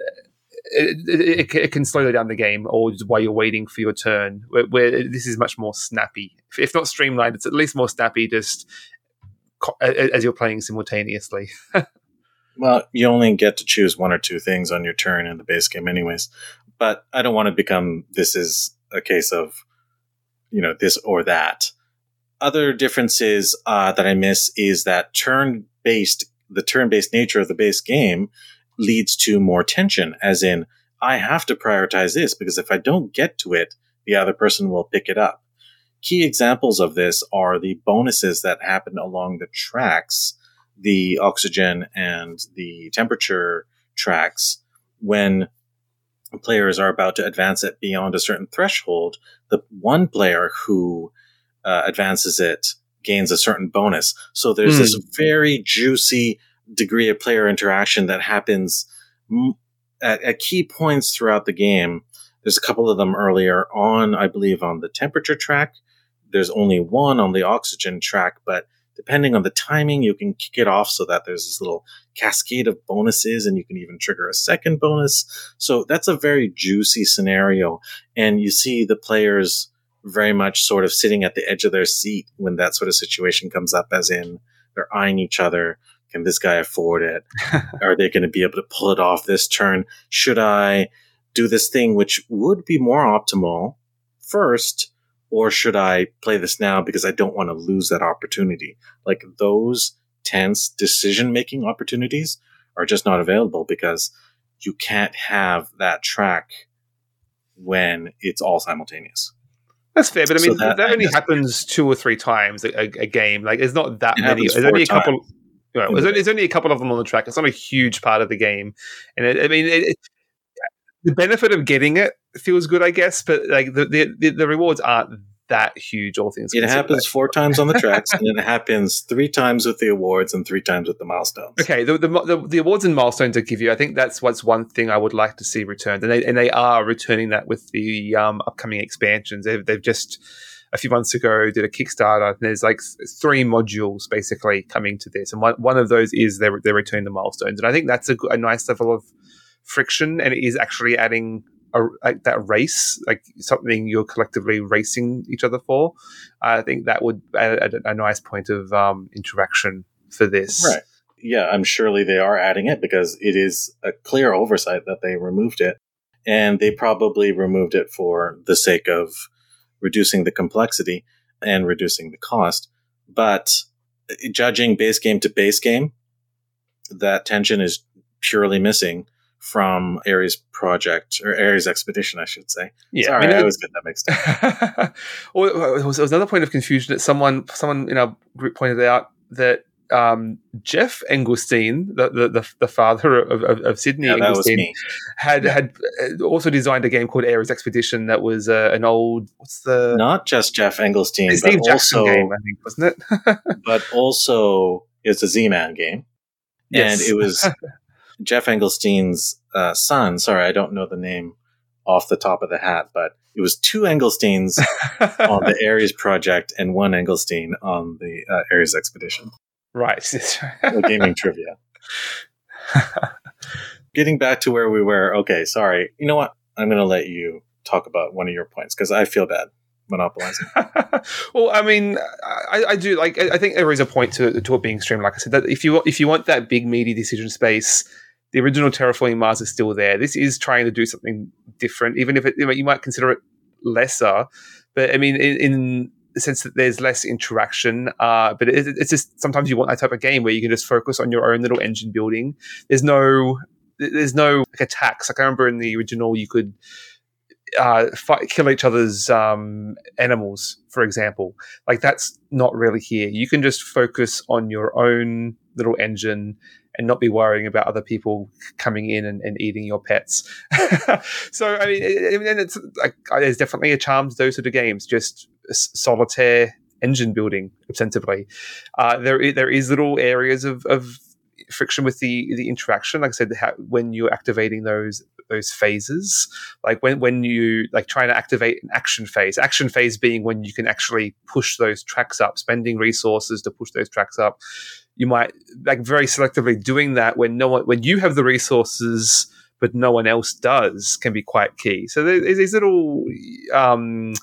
It, it, it, can slow down the game, or while you're waiting for your turn. Where, where this is much more snappy. If not streamlined, it's at least more snappy. Just as you're playing simultaneously. Well, you only get to choose one or two things on your turn in the base game, anyways. But I don't want to become this is a case of, you know, this or that. Other differences uh, that I miss is that turn based, the turn based nature of the base game leads to more tension, as in, I have to prioritize this because if I don't get to it, the other person will pick it up. Key examples of this are the bonuses that happen along the tracks the oxygen and the temperature tracks when players are about to advance it beyond a certain threshold, the one player who uh, advances it gains a certain bonus. So there's mm. this hmm. very juicy degree of player interaction that happens m- at, at, key points throughout the game. There's a couple of them earlier on, I believe, on the temperature track. There's only one on the oxygen track, but depending on the timing, you can kick it off so that there's this little cascade of bonuses and you can even trigger a second bonus. So that's a very juicy scenario. And you see the players very much sort of sitting at the edge of their seat when that sort of situation comes up, as in they're eyeing each other. Can this guy afford it? Are they going to be able to pull it off this turn? Should I do this thing, which would be more optimal first? Or should I play this now because I don't want to lose that opportunity? Like those tense decision making opportunities are just not available because you can't have that track when it's all simultaneous. That's fair, but I mean so that, that, only happens two or three times a, a, game. Like, there's not that many. There's only a couple. You know, mm-hmm. there's, only, there's, only, a couple of them on the track. It's not a huge part of the game, and it, I mean, it, the benefit of getting it feels good, I guess, but like the the, the rewards aren't that huge. All things it happens four times on the tracks, and it happens three times with the awards and three times with the milestones. Okay, the, the, the, the awards and milestones I give you, I think that's what's one thing I would like to see returned, and they and they are returning that with the um, upcoming expansions. They've, they've just a few months ago did a Kickstarter. And there's like three modules basically coming to this, and one one of those is they're returning the milestones, and I think that's a, a nice level of friction and it is actually adding a, like that race, like something you're collectively racing each other for. I think that would add a, a nice point of um, interaction for this. Right. Yeah, I'm surely they are adding it because it is a clear oversight that they removed it, and they probably removed it for the sake of reducing the complexity and reducing the cost. But judging base game to base game, that tension is purely missing from Ares project or Ares expedition, I should say. Yeah, Sorry, I, mean, I always get that mixed up. well, it was, it was another point of confusion that someone someone in our group pointed out that um, Geoff Engelstein, the, the, the, father of, of, of Sydney yeah, Engelstein, had had uh, also designed a game called Ares Expedition that was uh, an old what's the not just Geoff Engelstein, but also game, I think, wasn't it? but also it's a Z-Man game, yes. and it was Geoff Engelstein's uh, son. Sorry, I don't know the name off the top of the hat, but it was two Engelsteins on the Ares project and one Engelstein on the uh, Ares expedition. Right. gaming trivia. Getting back to where we were. Okay, sorry. You know what? I'm going to let you talk about one of your points because I feel bad monopolizing. well, I mean, I, I, do like. I think there is a point to to it being streamed. Like I said, that if you if you want that big meaty decision space the original terraforming Mars is still there. This is trying to do something different, even if it, you might consider it lesser. But I mean, in, in the sense that there's less interaction, uh, but it, it's just sometimes you want that type of game where you can just focus on your own little engine building. There's no there's no like, attacks. Like I remember in the original, you could uh, fight, kill each other's um, animals, for example. Like that's not really here. You can just focus on your own little engine and not be worrying about other people coming in and, and eating your pets. so I mean, it, it's like there's definitely a charm to those sort of games. Just solitaire engine building, ostensibly. Uh, there there is little areas of, of friction with the the interaction. Like I said, when you're activating those those phases, like when when you like trying to activate an action phase. Action phase being when you can actually push those tracks up, spending resources to push those tracks up. You might like very selectively doing that when no one when you have the resources but no one else does can be quite key. So there's these little um,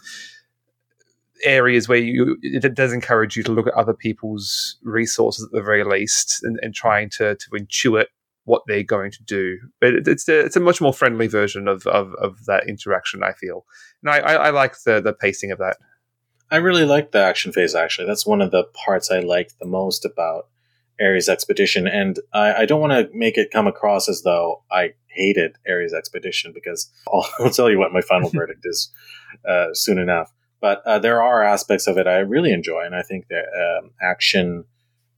areas where you it does encourage you to look at other people's resources at the very least and, and trying to to intuit what they're going to do. But it's a, it's a much more friendly version of, of, of that interaction. I feel, and I, I, I like the the pacing of that. I really like the action phase. Actually, that's one of the parts I like the most about Ares Expedition, and I, I don't want to make it come across as though I hated Ares Expedition because I'll, I'll tell you what my final verdict is uh, soon enough. But uh, there are aspects of it I really enjoy, and I think the um, action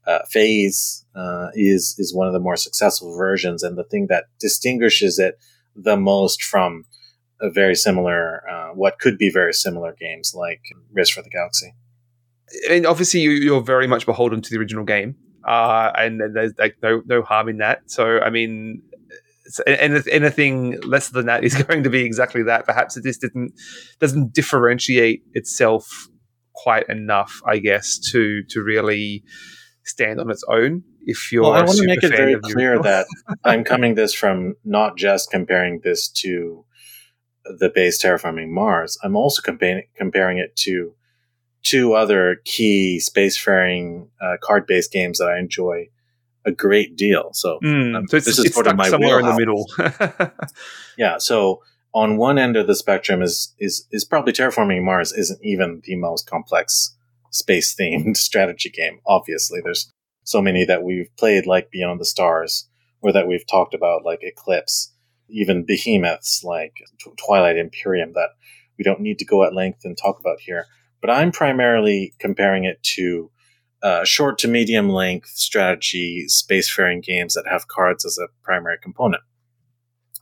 uh, phase uh, is is one of the more successful versions, and the thing that distinguishes it the most from a very similar, uh, what could be very similar games like Race for the Galaxy. And obviously, you, are very much beholden to the original game, uh, and there's like no no harm in that. So, I mean, anything less than that is going to be exactly that. Perhaps it just didn't doesn't differentiate itself quite enough, I guess, to to really stand on its own. If you're, well, I want to make it very clear that I'm coming this from not just comparing this to the base terraforming Mars. I'm also comparing comparing it to two other key spacefaring uh, card based games that I enjoy a great deal. So, mm, um, so this is sort of my somewhere wheelhouse. in the middle. yeah. So on one end of the spectrum is is is probably terraforming Mars isn't even the most complex space themed strategy game. Obviously, there's so many that we've played like Beyond the Stars, or that we've talked about like Eclipse, even behemoths like Twilight Imperium that we don't need to go at length and talk about here. But I'm primarily comparing it to uh, short to medium length strategy spacefaring games that have cards as a primary component,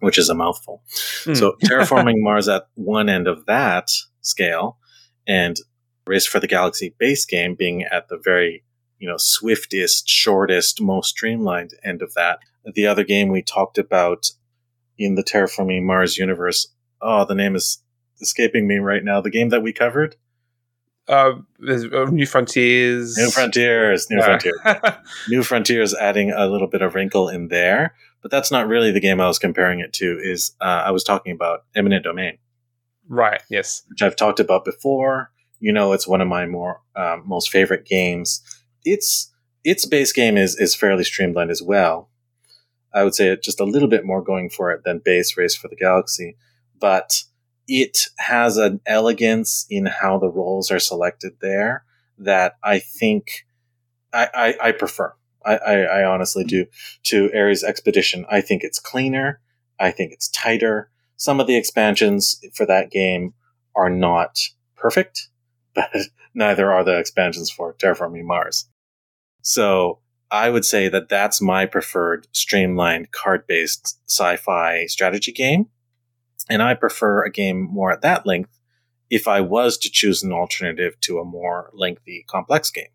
which is a mouthful. Mm. So terraforming Mars at one end of that scale, and Race for the Galaxy base game being at the very you know swiftest, shortest, most streamlined end of that. The other game we talked about in the terraforming Mars universe. Oh, the name is escaping me right now. The game that we covered. Uh, uh, New Frontiers. New Frontiers. New yeah. Frontiers. New Frontiers adding a little bit of wrinkle in there, but that's not really the game I was comparing it to. Is uh, I was talking about Eminent Domain. Right. Yes. Which I've talked about before. You know, it's one of my more um, most favorite games. Its its base game is is fairly streamlined as well. I would say it just a little bit more going for it than base Race for the Galaxy, but it has an elegance in how the roles are selected there that I think I, I, I prefer. I, I, I, honestly do to Ares Expedition. I think it's cleaner. I think it's tighter. Some of the expansions for that game are not perfect, but neither are the expansions for Terraforming Mars. So I would say that that's my preferred streamlined card based sci fi strategy game. And I prefer a game more at that length if I was to choose an alternative to a more lengthy, complex game.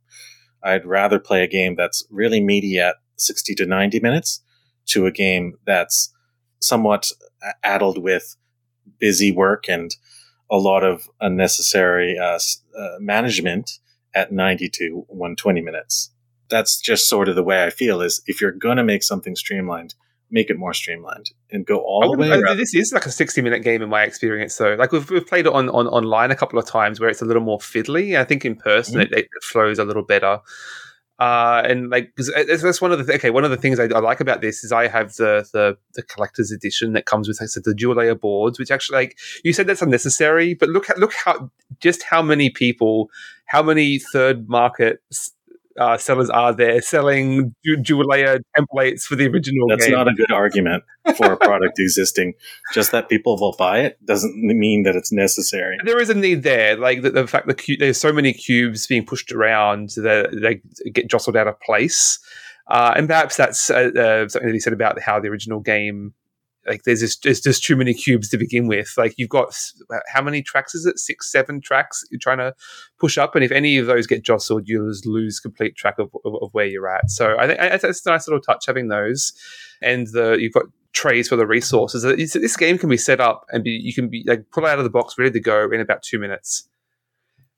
I'd rather play a game that's really meaty at 60 to 90 minutes to a game that's somewhat addled with busy work and a lot of unnecessary uh, uh, management at 90 to 120 minutes. That's just sort of the way I feel is if you're going to make something streamlined, make it more streamlined and go all the way. Around. This is like a sixty-minute game in my experience. So, like we've, we've played it on, on online a couple of times where it's a little more fiddly. I think in person mm-hmm. it, it, flows a little better. Uh, and like, that's one of the th- okay. One of the things I, I, like about this is I have the the, the collector's edition that comes with like, the dual layer boards, which actually like you said that's unnecessary, but look at look how just how many people, how many third market uh, sellers are there selling dual layer templates for the original That's game. not a good argument for a product existing. Just that people will buy it doesn't mean that it's necessary. There is a need there, like the, the fact that cu- there's so many cubes being pushed around that they get jostled out of place. Uh, and perhaps that's uh, uh, something that he said about how the original game like there's just there's just too many cubes to begin with. Like you've got how many tracks is it? Six, seven tracks you're trying to push up, and if any of those get jostled, you just lose complete track of, of, of where you're at. So I think it's a nice little touch having those, and the you've got trays for the resources. this game can be set up and be you can be like pull out of the box ready to go in about two minutes.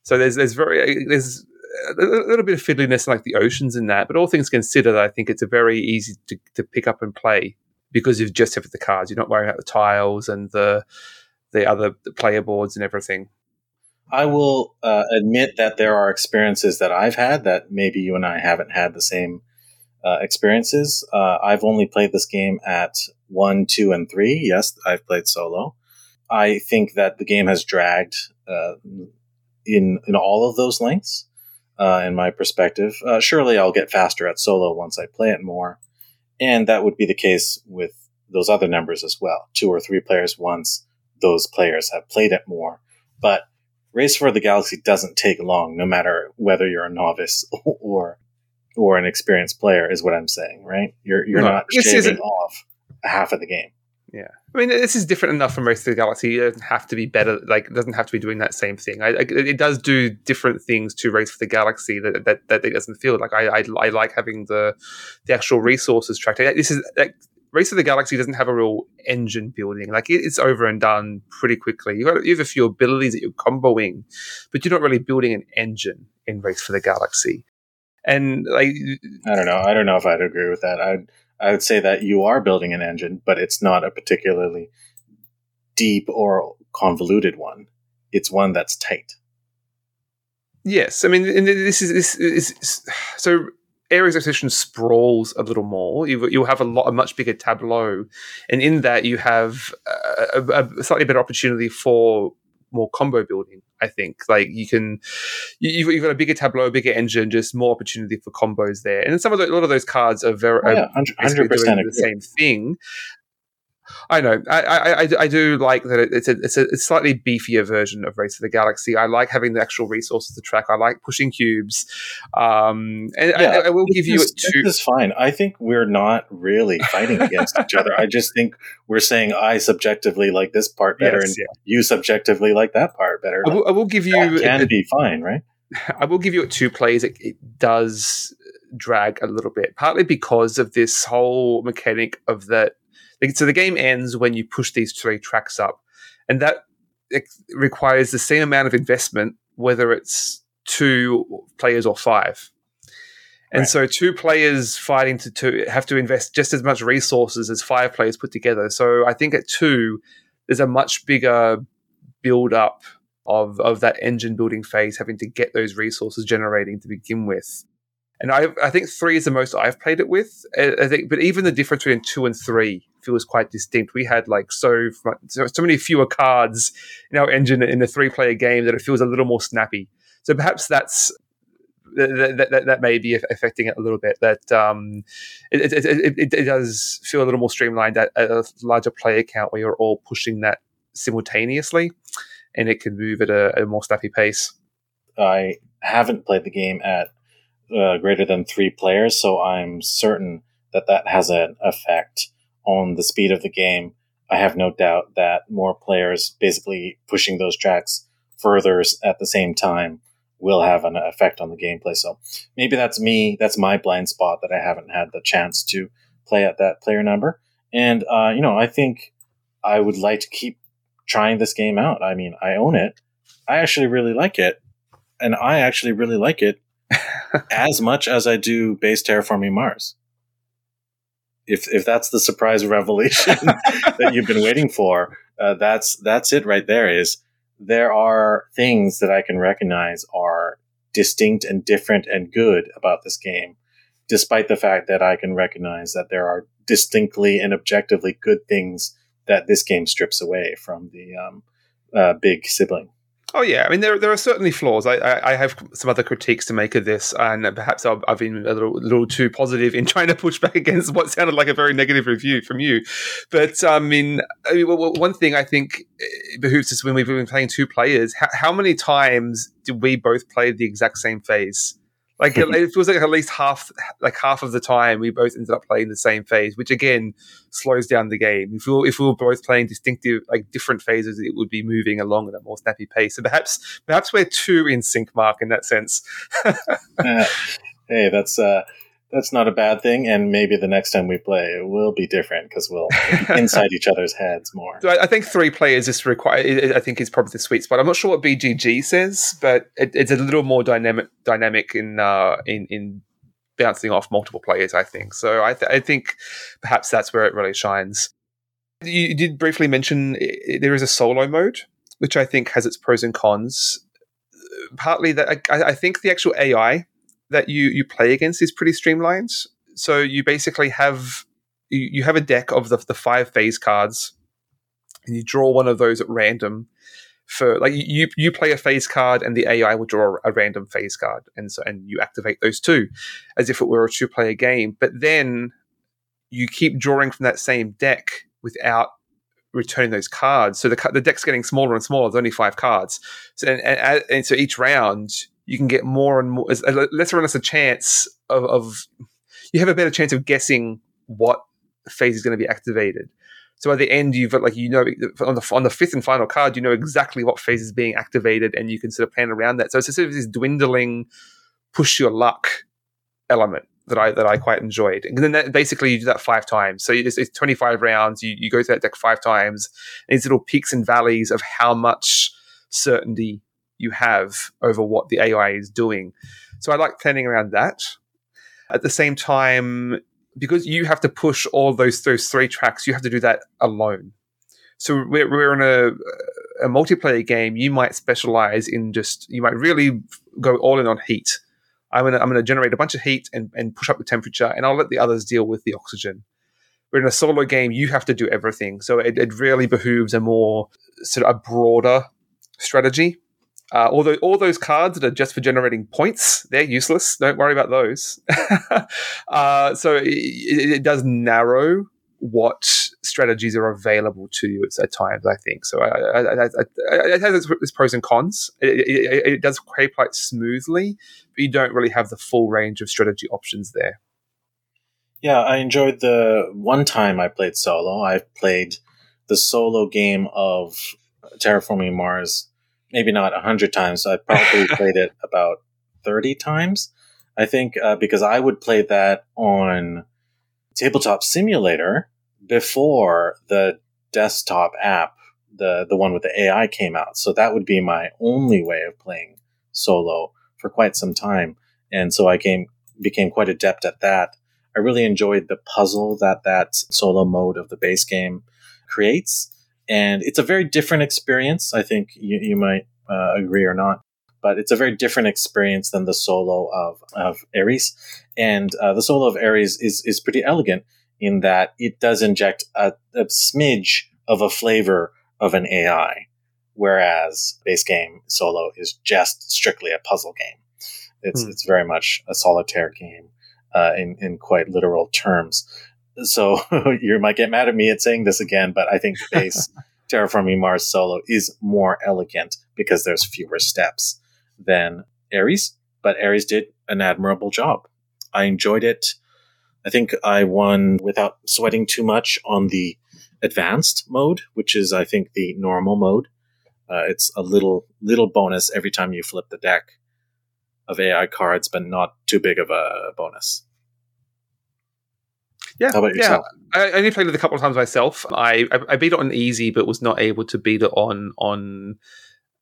So there's there's very uh, there's a little bit of fiddliness like the oceans in that, but all things considered, I think it's a very easy to, to pick up and play because you've just have the cards. You're not worrying about the tiles and the the other player boards and everything. I will uh, admit that there are experiences that I've had that maybe you and I haven't had the same uh, experiences. Uh, I've only played this game at one, two, and three. Yes, I've played solo. I think that the game has dragged uh, in in all of those lengths. Uh, in my perspective, uh, surely I'll get faster at solo once I play it more. And that would be the case with those other numbers as well. Two or three players once those players have played it more. But Race for the Galaxy doesn't take long, no matter whether you're a novice or or an experienced player, is what I'm saying, right? You're you're no, not shaving off half of the game. Yeah, I mean, this is different enough from Race to the Galaxy. It doesn't have to be better. Like, it doesn't have to be doing that same thing. I, I, it does do different things to Race for the Galaxy that that, that it doesn't feel like. I, I, I like having the the actual resources tracked. This is like Race of the Galaxy doesn't have a real engine building. Like it's over and done pretty quickly. You, got, you have a few abilities that you're comboing, but you're not really building an engine in Race for the Galaxy. And like, I don't know. I don't know if I'd agree with that. I'd I would say that you are building an engine, but it's not a particularly deep or convoluted one. It's one that's tight. Yes, I mean, this is this is so. Ares Expedition sprawls a little more. You, you'll have a lot, a much bigger tableau, and in that you have a, a slightly better opportunity for more combo building. I think like you can, you, have got a bigger tableau, a bigger engine, just more opportunity for combos there. And some of the, a lot of those cards are very oh, yeah, hundred percent the same thing. I know. I, I, I, I, do like that it's a, it's a it's slightly beefier version of Race of the Galaxy. I like having the actual resources to track. I like pushing cubes. Um, and yeah, I, I, will give you is, two. This is fine. I think we're not really fighting against each other. I just think we're saying I subjectively like this part better, yes, and yeah. you subjectively like that part better. I will, I will give you. That can a, be fine, right? I will give you two plays. It, it does drag a little bit, partly because of this whole mechanic of that so the game ends when you push these three tracks up, and that requires the same amount of investment, whether it's two players or five. And right. so two players fighting to two have to invest just as much resources as five players put together. So I think at two, there's a much bigger build up of, of that engine building phase, having to get those resources generating to begin with. And I, I think three is the most I've played it with. I think, but even the difference between two and three feels quite distinct. We had like so so, many fewer cards in our engine in a three player game that it feels a little more snappy. So perhaps that's that, that, that, may be affecting it a little bit. That um, it, it, it, it, does feel a little more streamlined at a larger player count where you're all pushing that simultaneously, and it can move at a, a more snappy pace. I haven't played the game at uh, greater than three players, so I'm certain that that has an effect on the speed of the game. I have no doubt that more players basically pushing those tracks further at the same time will have an effect on the gameplay. So maybe that's me. That's my blind spot that I haven't had the chance to play at that player number. And, uh, you know, I think I would like to keep trying this game out. I mean, I own it. I actually really like it. And I actually really like it as much as I do base terraforming Mars. If if that's the surprise revelation that you've been waiting for, uh, that's that's it right there. Is there are things that I can recognize are distinct and different and good about this game, despite the fact that I can recognize that there are distinctly and objectively good things that this game strips away from the um, uh, big sibling. Oh yeah, I mean there there are certainly flaws. I, I, I have some other critiques to make of this, and perhaps I've, I've been a little, little, too positive in trying to push back against what sounded like a very negative review from you. But um, I mean, I mean one thing I think eh, behooves us when we've been playing two players. How, how many times did we both play the exact same phase? Like it feels like at least half, like half of the time, we both ended up playing the same phase, which again slows down the game. If we were, if we were both playing distinctive, like different phases, it would be moving along at a more snappy pace. So perhaps, perhaps we're too in sync, Mark, in that sense. uh, hey, that's uh, that's not a bad thing. And maybe the next time we play, it will be different because we'll be inside each other's heads more. So I, think three players is required. I think is probably the sweet spot. I'm not sure what BGG says, but it, it's a little more dynamic dynamic in uh, in in bouncing off multiple players. I think so. I, th- I think perhaps that's where it really shines. You did briefly mention there is a solo mode, which I think has its pros and cons. Partly that I, I think the actual AI that you you play against is pretty streamlined. So you basically have you, you have a deck of the, the five phase cards, and you draw one of those at random. For like you you play a phase card, and the AI will draw a random phase card, and so and you activate those two, as if it were a two player game. But then you keep drawing from that same deck without returning those cards. So the the deck's getting smaller and smaller. There's only five cards. So and, and, and so each round you can get more and more, less and less a chance of, of, you have a better chance of guessing what phase is going to be activated. So at the end, you've got like you know on the on the fifth and final card, you know exactly what phase is being activated, and you can sort of plan around that. So it's sort of this dwindling, push your luck element that I that I quite enjoyed. And then that, basically you do that five times. So it's, it's 25 rounds. You, you go to that deck five times. And these little peaks and valleys of how much certainty you have over what the AI is doing. So I like planning around that. At the same time, because you have to push all those those three tracks, you have to do that alone. So we're, we're in a, a multiplayer game. You might specialize in just you might really go all in on heat. I'm gonna I'm gonna generate a bunch of heat and, and push up the temperature, and I'll let the others deal with the oxygen. But in a solo game, you have to do everything. So it, it really behooves a more sort of a broader strategy uh, all, all those cards that are just for generating points, they're useless. Don't worry about those. uh, so it, it, does narrow what strategies are available to you at, times, I think. So I, I, I, it has its pros and cons. It, it does play quite smoothly, but you don't really have the full range of strategy options there. Yeah, I enjoyed the one time I played solo. I played the solo game of Terraforming Mars maybe not a hundred times. I probably played it about thirty times. I think uh, because I would play that on Tabletop Simulator before the desktop app, the the one with the AI came out. So that would be my only way of playing solo for quite some time, and so I came became quite adept at that. I really enjoyed the puzzle that that solo mode of the base game creates and it's a very different experience. I think you, you might uh, agree or not, but it's a very different experience than the solo of of Ares. And uh, the solo of Ares is is pretty elegant in that it does inject a, a smidge of a flavor of an AI, whereas base game solo is just strictly a puzzle game. It's hmm. it's very much a solitaire game uh, in in quite literal terms so you might get mad at me at saying this again, but I think base Terraforming Mars solo is more elegant because there's fewer steps than Ares, but Ares did an admirable job. I enjoyed it. I think I won without sweating too much on the advanced mode, which is, I think, the normal mode. Uh, it's a little little bonus every time you flip the deck of AI cards, but not too big of a bonus. Yeah, How about yourself? Yeah, I only played it a couple of times myself. I, I, I beat it on easy, but was not able to beat it on on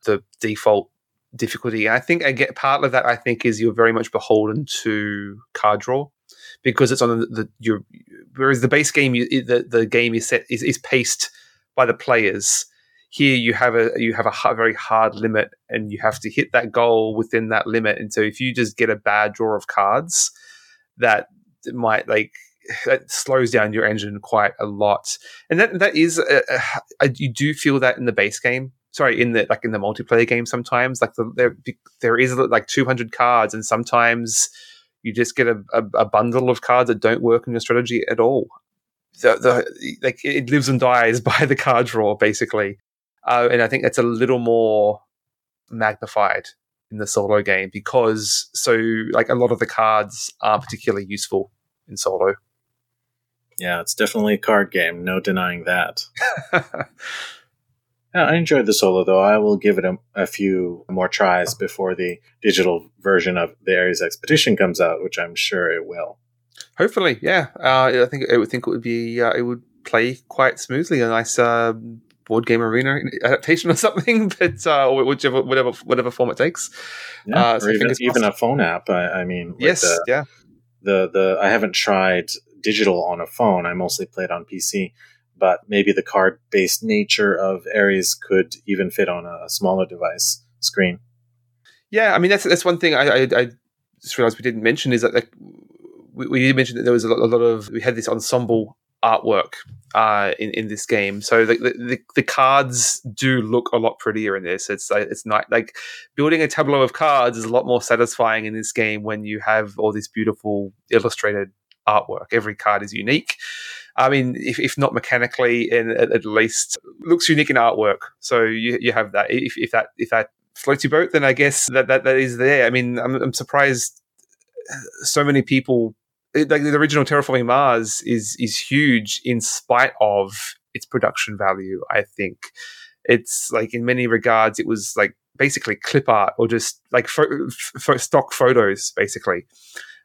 the default difficulty. And I think I get part of that. I think is you're very much beholden to card draw because it's on the, the your whereas the base game you, the the game is set is, is paced by the players. Here you have a you have a very hard limit, and you have to hit that goal within that limit. And so if you just get a bad draw of cards, that might like that slows down your engine quite a lot. And that that is a, a, you do feel that in the base game. Sorry, in the like in the multiplayer game sometimes like the, there there is like 200 cards, and sometimes you just get a, a, a, bundle of cards that don't work in your strategy at all. The, the like it lives and dies by the card draw basically, uh, and I think that's a little more magnified in the solo game because so like a lot of the cards aren't particularly useful in solo. Yeah, it's definitely a card game. No denying that. Yeah, I enjoyed the solo though. I will give it a, a, few more tries before the digital version of the Ares Expedition comes out, which I'm sure it will. Hopefully, yeah. Uh, I think I would think it would be uh, it would play quite smoothly. A nice uh, board game arena adaptation or something, but uh, whichever whatever whatever form it takes. Yeah, uh, so or even, even a phone app. I, I mean, yes, the, yeah. The the I haven't tried digital on a phone. I mostly played on PC but maybe the card based nature of Ares could even fit on a smaller device screen. Yeah, I mean that's that's one thing I, I, I just realized we didn't mention is that like, we, we did mention that there was a lot, a lot of we had this ensemble artwork uh, in in this game. So the, the, the cards do look a lot prettier in this. It's it's not like building a tableau of cards is a lot more satisfying in this game when you have all this beautiful illustrated artwork. Every card is unique. I mean, if, if not mechanically, and at, at, least looks unique in artwork. So you, you have that. If, if that if that floats your boat, then I guess that that, that is there. I mean, I'm, I'm surprised uh, so many people. Like the original Terraforming Mars is is huge in spite of its production value. I think it's like in many regards it was like basically clip art or just like fo- f- stock photos basically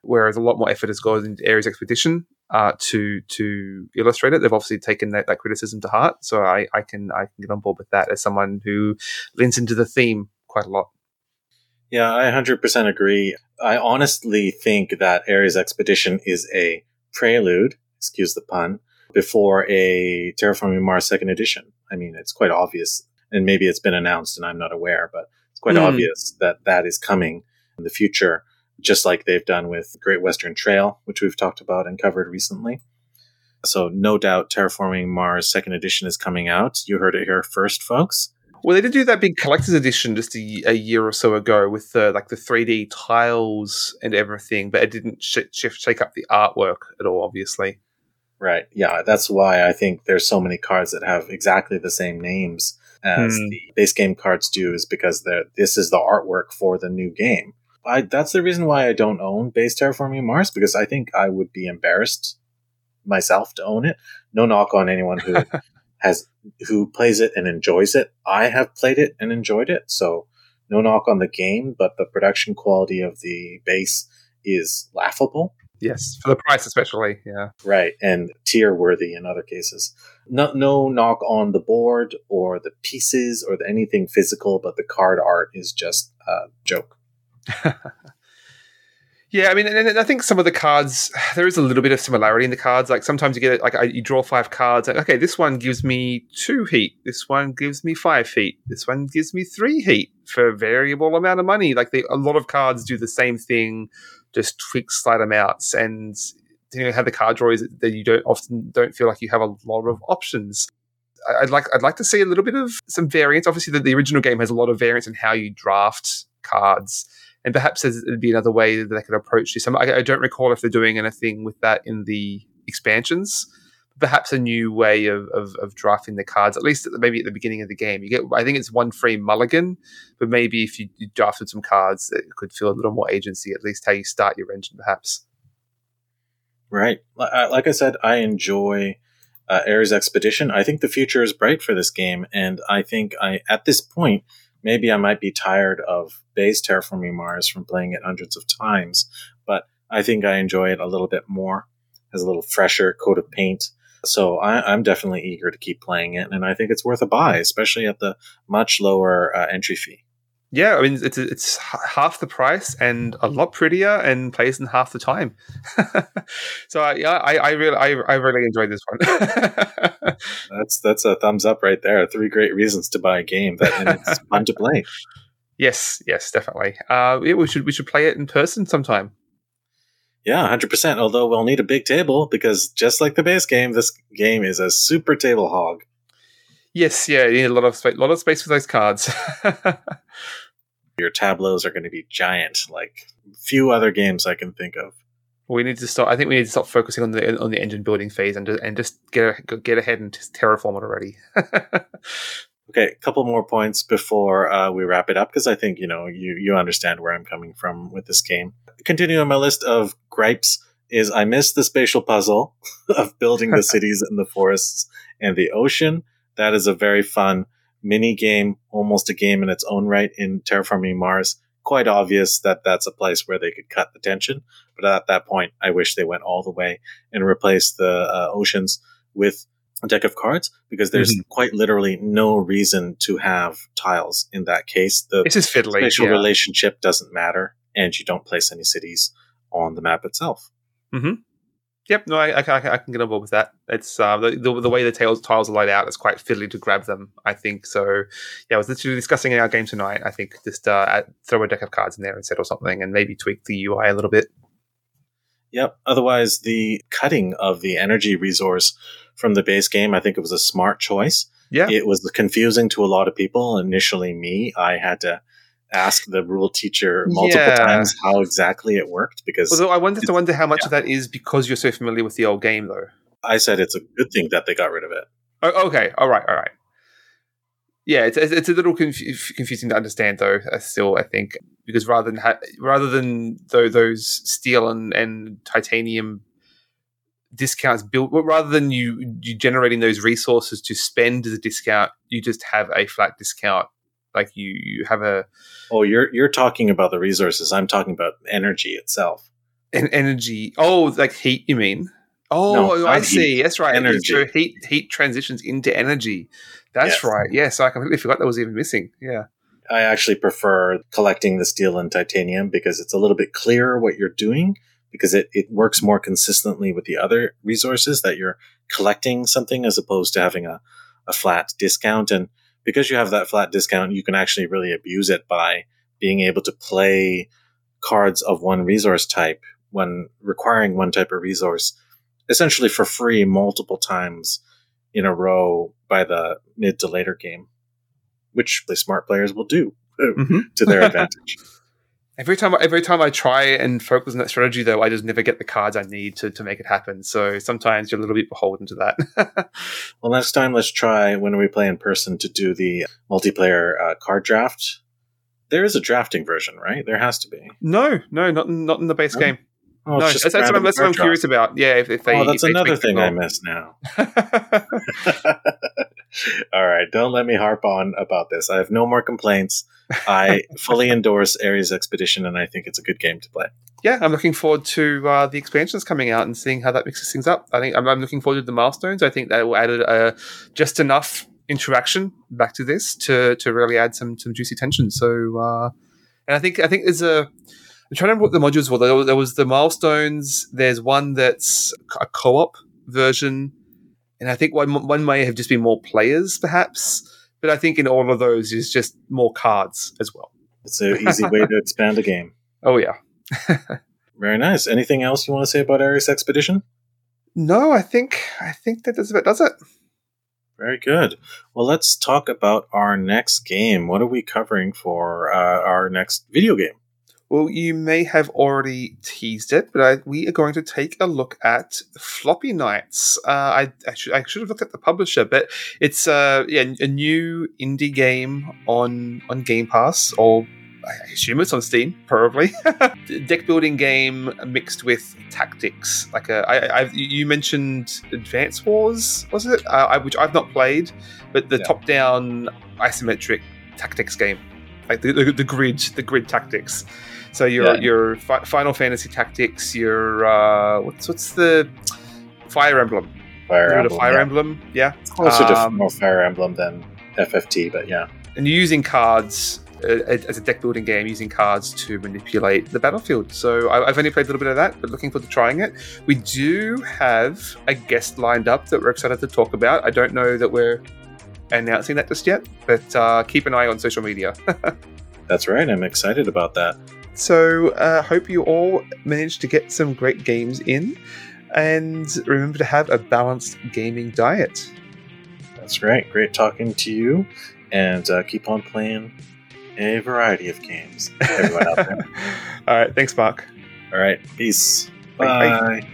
whereas a lot more effort has gone into Ares Expedition uh, to to illustrate it. They've obviously taken that, that criticism to heart, so I, I can I can get on board with that as someone who leans into the theme quite a lot. Yeah, I 100% agree. I honestly think that Ares Expedition is a prelude, excuse the pun, before a Terraforming Mars second edition. I mean, it's quite obvious, and maybe it's been announced and I'm not aware, but it's quite mm. obvious that that is coming in the future just like they've done with Great Western Trail, which we've talked about and covered recently. So, no doubt, Terraforming Mars Second Edition is coming out. You heard it here first, folks. Well, they did do that big collector's edition just a, a year or so ago with the like the 3D tiles and everything, but it didn't sh- shift shake up the artwork at all. Obviously, right? Yeah, that's why I think there's so many cards that have exactly the same names as hmm. the base game cards do, is because this is the artwork for the new game. I that's the reason why I don't own base terraforming Mars because I think I would be embarrassed myself to own it. No knock on anyone who has who plays it and enjoys it. I have played it and enjoyed it, so no knock on the game, but the production quality of the base is laughable. Yes, for the price especially, yeah. Right, and tear worthy in other cases. No, no knock on the board or the pieces or the, anything physical, but the card art is just a joke. yeah, I mean, and I think some of the cards there is a little bit of similarity in the cards. Like sometimes you get like you draw five cards. Like, okay, this one gives me two heat. This one gives me five heat. This one gives me three heat for a variable amount of money. Like they, a lot of cards do the same thing, just tweak slight amounts, and you know, have the card draw is that you don't often don't feel like you have a lot of options. I'd like I'd like to see a little bit of some variance. Obviously, the, the original game has a lot of variance in how you draft cards and perhaps there'd be another way that they could approach this. I, I don't recall if they're doing anything with that in the expansions. Perhaps a new way of, of, of drafting the cards, at least at the, maybe at the beginning of the game. You get, I think it's one free mulligan, but maybe if you, you drafted some cards, it could feel a little more agency. At least how you start your engine, perhaps. Right, like I said, I enjoy uh, Expedition. I think the future is bright for this game, and I think I at this point maybe I might be tired of base terraforming Mars from playing it hundreds of times, but I think I enjoy it a little bit more. Has a little fresher coat of paint. So I, am definitely eager to keep playing it, and I think it's worth a buy, especially at the much lower uh, entry fee. Yeah, I mean it's it's half the price and a lot prettier and plays in half the time. so uh, yeah, I, I really I, I really enjoyed this one. that's that's a thumbs up right there. Three great reasons to buy a game that and it's fun to play. Yes, yes, definitely. Uh, yeah, we should we should play it in person sometime. Yeah, hundred percent. Although we'll need a big table because just like the base game, this game is a super table hog. Yes, yeah, you need a lot of space, lot of space for those cards. Your tableaus are going to be giant, like few other games I can think of. We need to stop. I think we need to stop focusing on the on the engine building phase and just, and just get get ahead and just terraform it already. okay, a couple more points before uh, we wrap it up because I think you know you you understand where I'm coming from with this game. Continuing on my list of gripes is I missed the spatial puzzle of building the cities and the forests and the ocean. That is a very fun mini game, almost a game in its own right in Terraforming Mars. Quite obvious that that's a place where they could cut the tension. But at that point, I wish they went all the way and replaced the uh, oceans with a deck of cards because there's mm-hmm. quite literally no reason to have tiles in that case. The this is fiddly. spatial yeah. relationship doesn't matter, and you don't place any cities on the map itself. Mm-hmm. Yep, no, I, I, I, can get on board with that. It's uh, the, the, the way the tiles, tiles are laid out. It's quite fiddly to grab them. I think so. Yeah, I was literally discussing in our game tonight. I think just uh, throw a deck of cards in there instead or something, and maybe tweak the UI a little bit. Yep. Otherwise, the cutting of the energy resource from the base game, I think it was a smart choice. Yeah. It was confusing to a lot of people. Initially, me, I had to ask the rule teacher multiple yeah. times how exactly it worked because although I wanted to wonder how much yeah. of that is because you're so familiar with the old game though. I said it's a good thing that they got rid of it. Oh, okay, all right, all right. Yeah, it's it's a little conf- confusing to understand though. Uh, still, I think because rather than ha- rather than though those steel and, and titanium discounts built, rather than you you generating those resources to spend as a discount, you just have a flat discount like you you have a oh you're you're talking about the resources. I'm talking about energy itself. And energy. Oh like heat you mean? Oh no, i see heat. that's right. Energy. so heat heat transitions into energy. That's yes. right. Yes i completely forgot that was even missing. Yeah. I actually prefer collecting the steel and titanium because it's a little bit clearer what you're doing because it, it works more consistently with the other resources that you're collecting something as opposed to having a, a flat discount. And because you have that flat discount, you can actually really abuse it by being able to play cards of one resource type when requiring one type of resource essentially for free multiple times in a row by the mid to later game, which the smart players will do mm-hmm. to their advantage. Every time, every time I try and focus on that strategy, though, I just never get the cards I need to, to make it happen. So sometimes you're a little bit beholden to that. well, next time, let's try when we play in person to do the multiplayer uh, card draft. There is a drafting version, right? There has to be. No, no, not not in the base game. Oh, no, that's, that's, what, I'm, that's what I'm curious about. Yeah, if, if they. Oh, that's another thing I miss now. All right, don't let me harp on about this. I have no more complaints. I fully endorse Ares Expedition, and I think it's a good game to play. Yeah, I'm looking forward to uh, the expansions coming out and seeing how that mixes things up. I think I'm, I'm looking forward to the milestones. I think that will add uh, just enough interaction back to this to to really add some some juicy tension. So, uh, and I think I think there's a. I'm trying to remember what the modules were. There was, there was the milestones. There's one that's a co-op version, and I think one one may have just been more players, perhaps. But I think in all of those is just more cards as well. It's an easy way to expand a game. Oh yeah. Very nice. Anything else you want to say about Ares Expedition? No, I think I think that does it. Does it? Very good. Well, let's talk about our next game. What are we covering for uh, our next video game? Well, you may have already teased it, but I, we are going to take a look at Floppy Knights. Uh, I, I, should, I, should, have looked at the publisher, but it's uh, yeah, a new indie game on on Game Pass, or I assume it's on Steam, probably. Deck building game mixed with tactics. Like a, I, I, you mentioned Advance Wars, was it? Uh, which I've not played, but the yeah. top-down isometric tactics game, like the, the, the grid, the grid tactics. So your yeah. your fi- Final Fantasy Tactics, your uh, what's what's the Fire Emblem? Fire Emblem. Fire yeah. Emblem, yeah. It's closer um, more Fire Emblem than FFT, but yeah. And you're using cards uh, as a deck building game using cards to manipulate the battlefield. So I, have only played a little bit of that, but looking forward to trying it. We do have a guest lined up that we're excited to talk about. I don't know that we're announcing that just yet, but uh, keep an eye on social media. That's right. I'm excited about that. So I uh, hope you all managed to get some great games in. And remember to have a balanced gaming diet. That's great. Great talking to you. And uh, keep on playing a variety of games. Everyone out there. All right. Thanks, Mark. All right. Peace. Bye. Bye.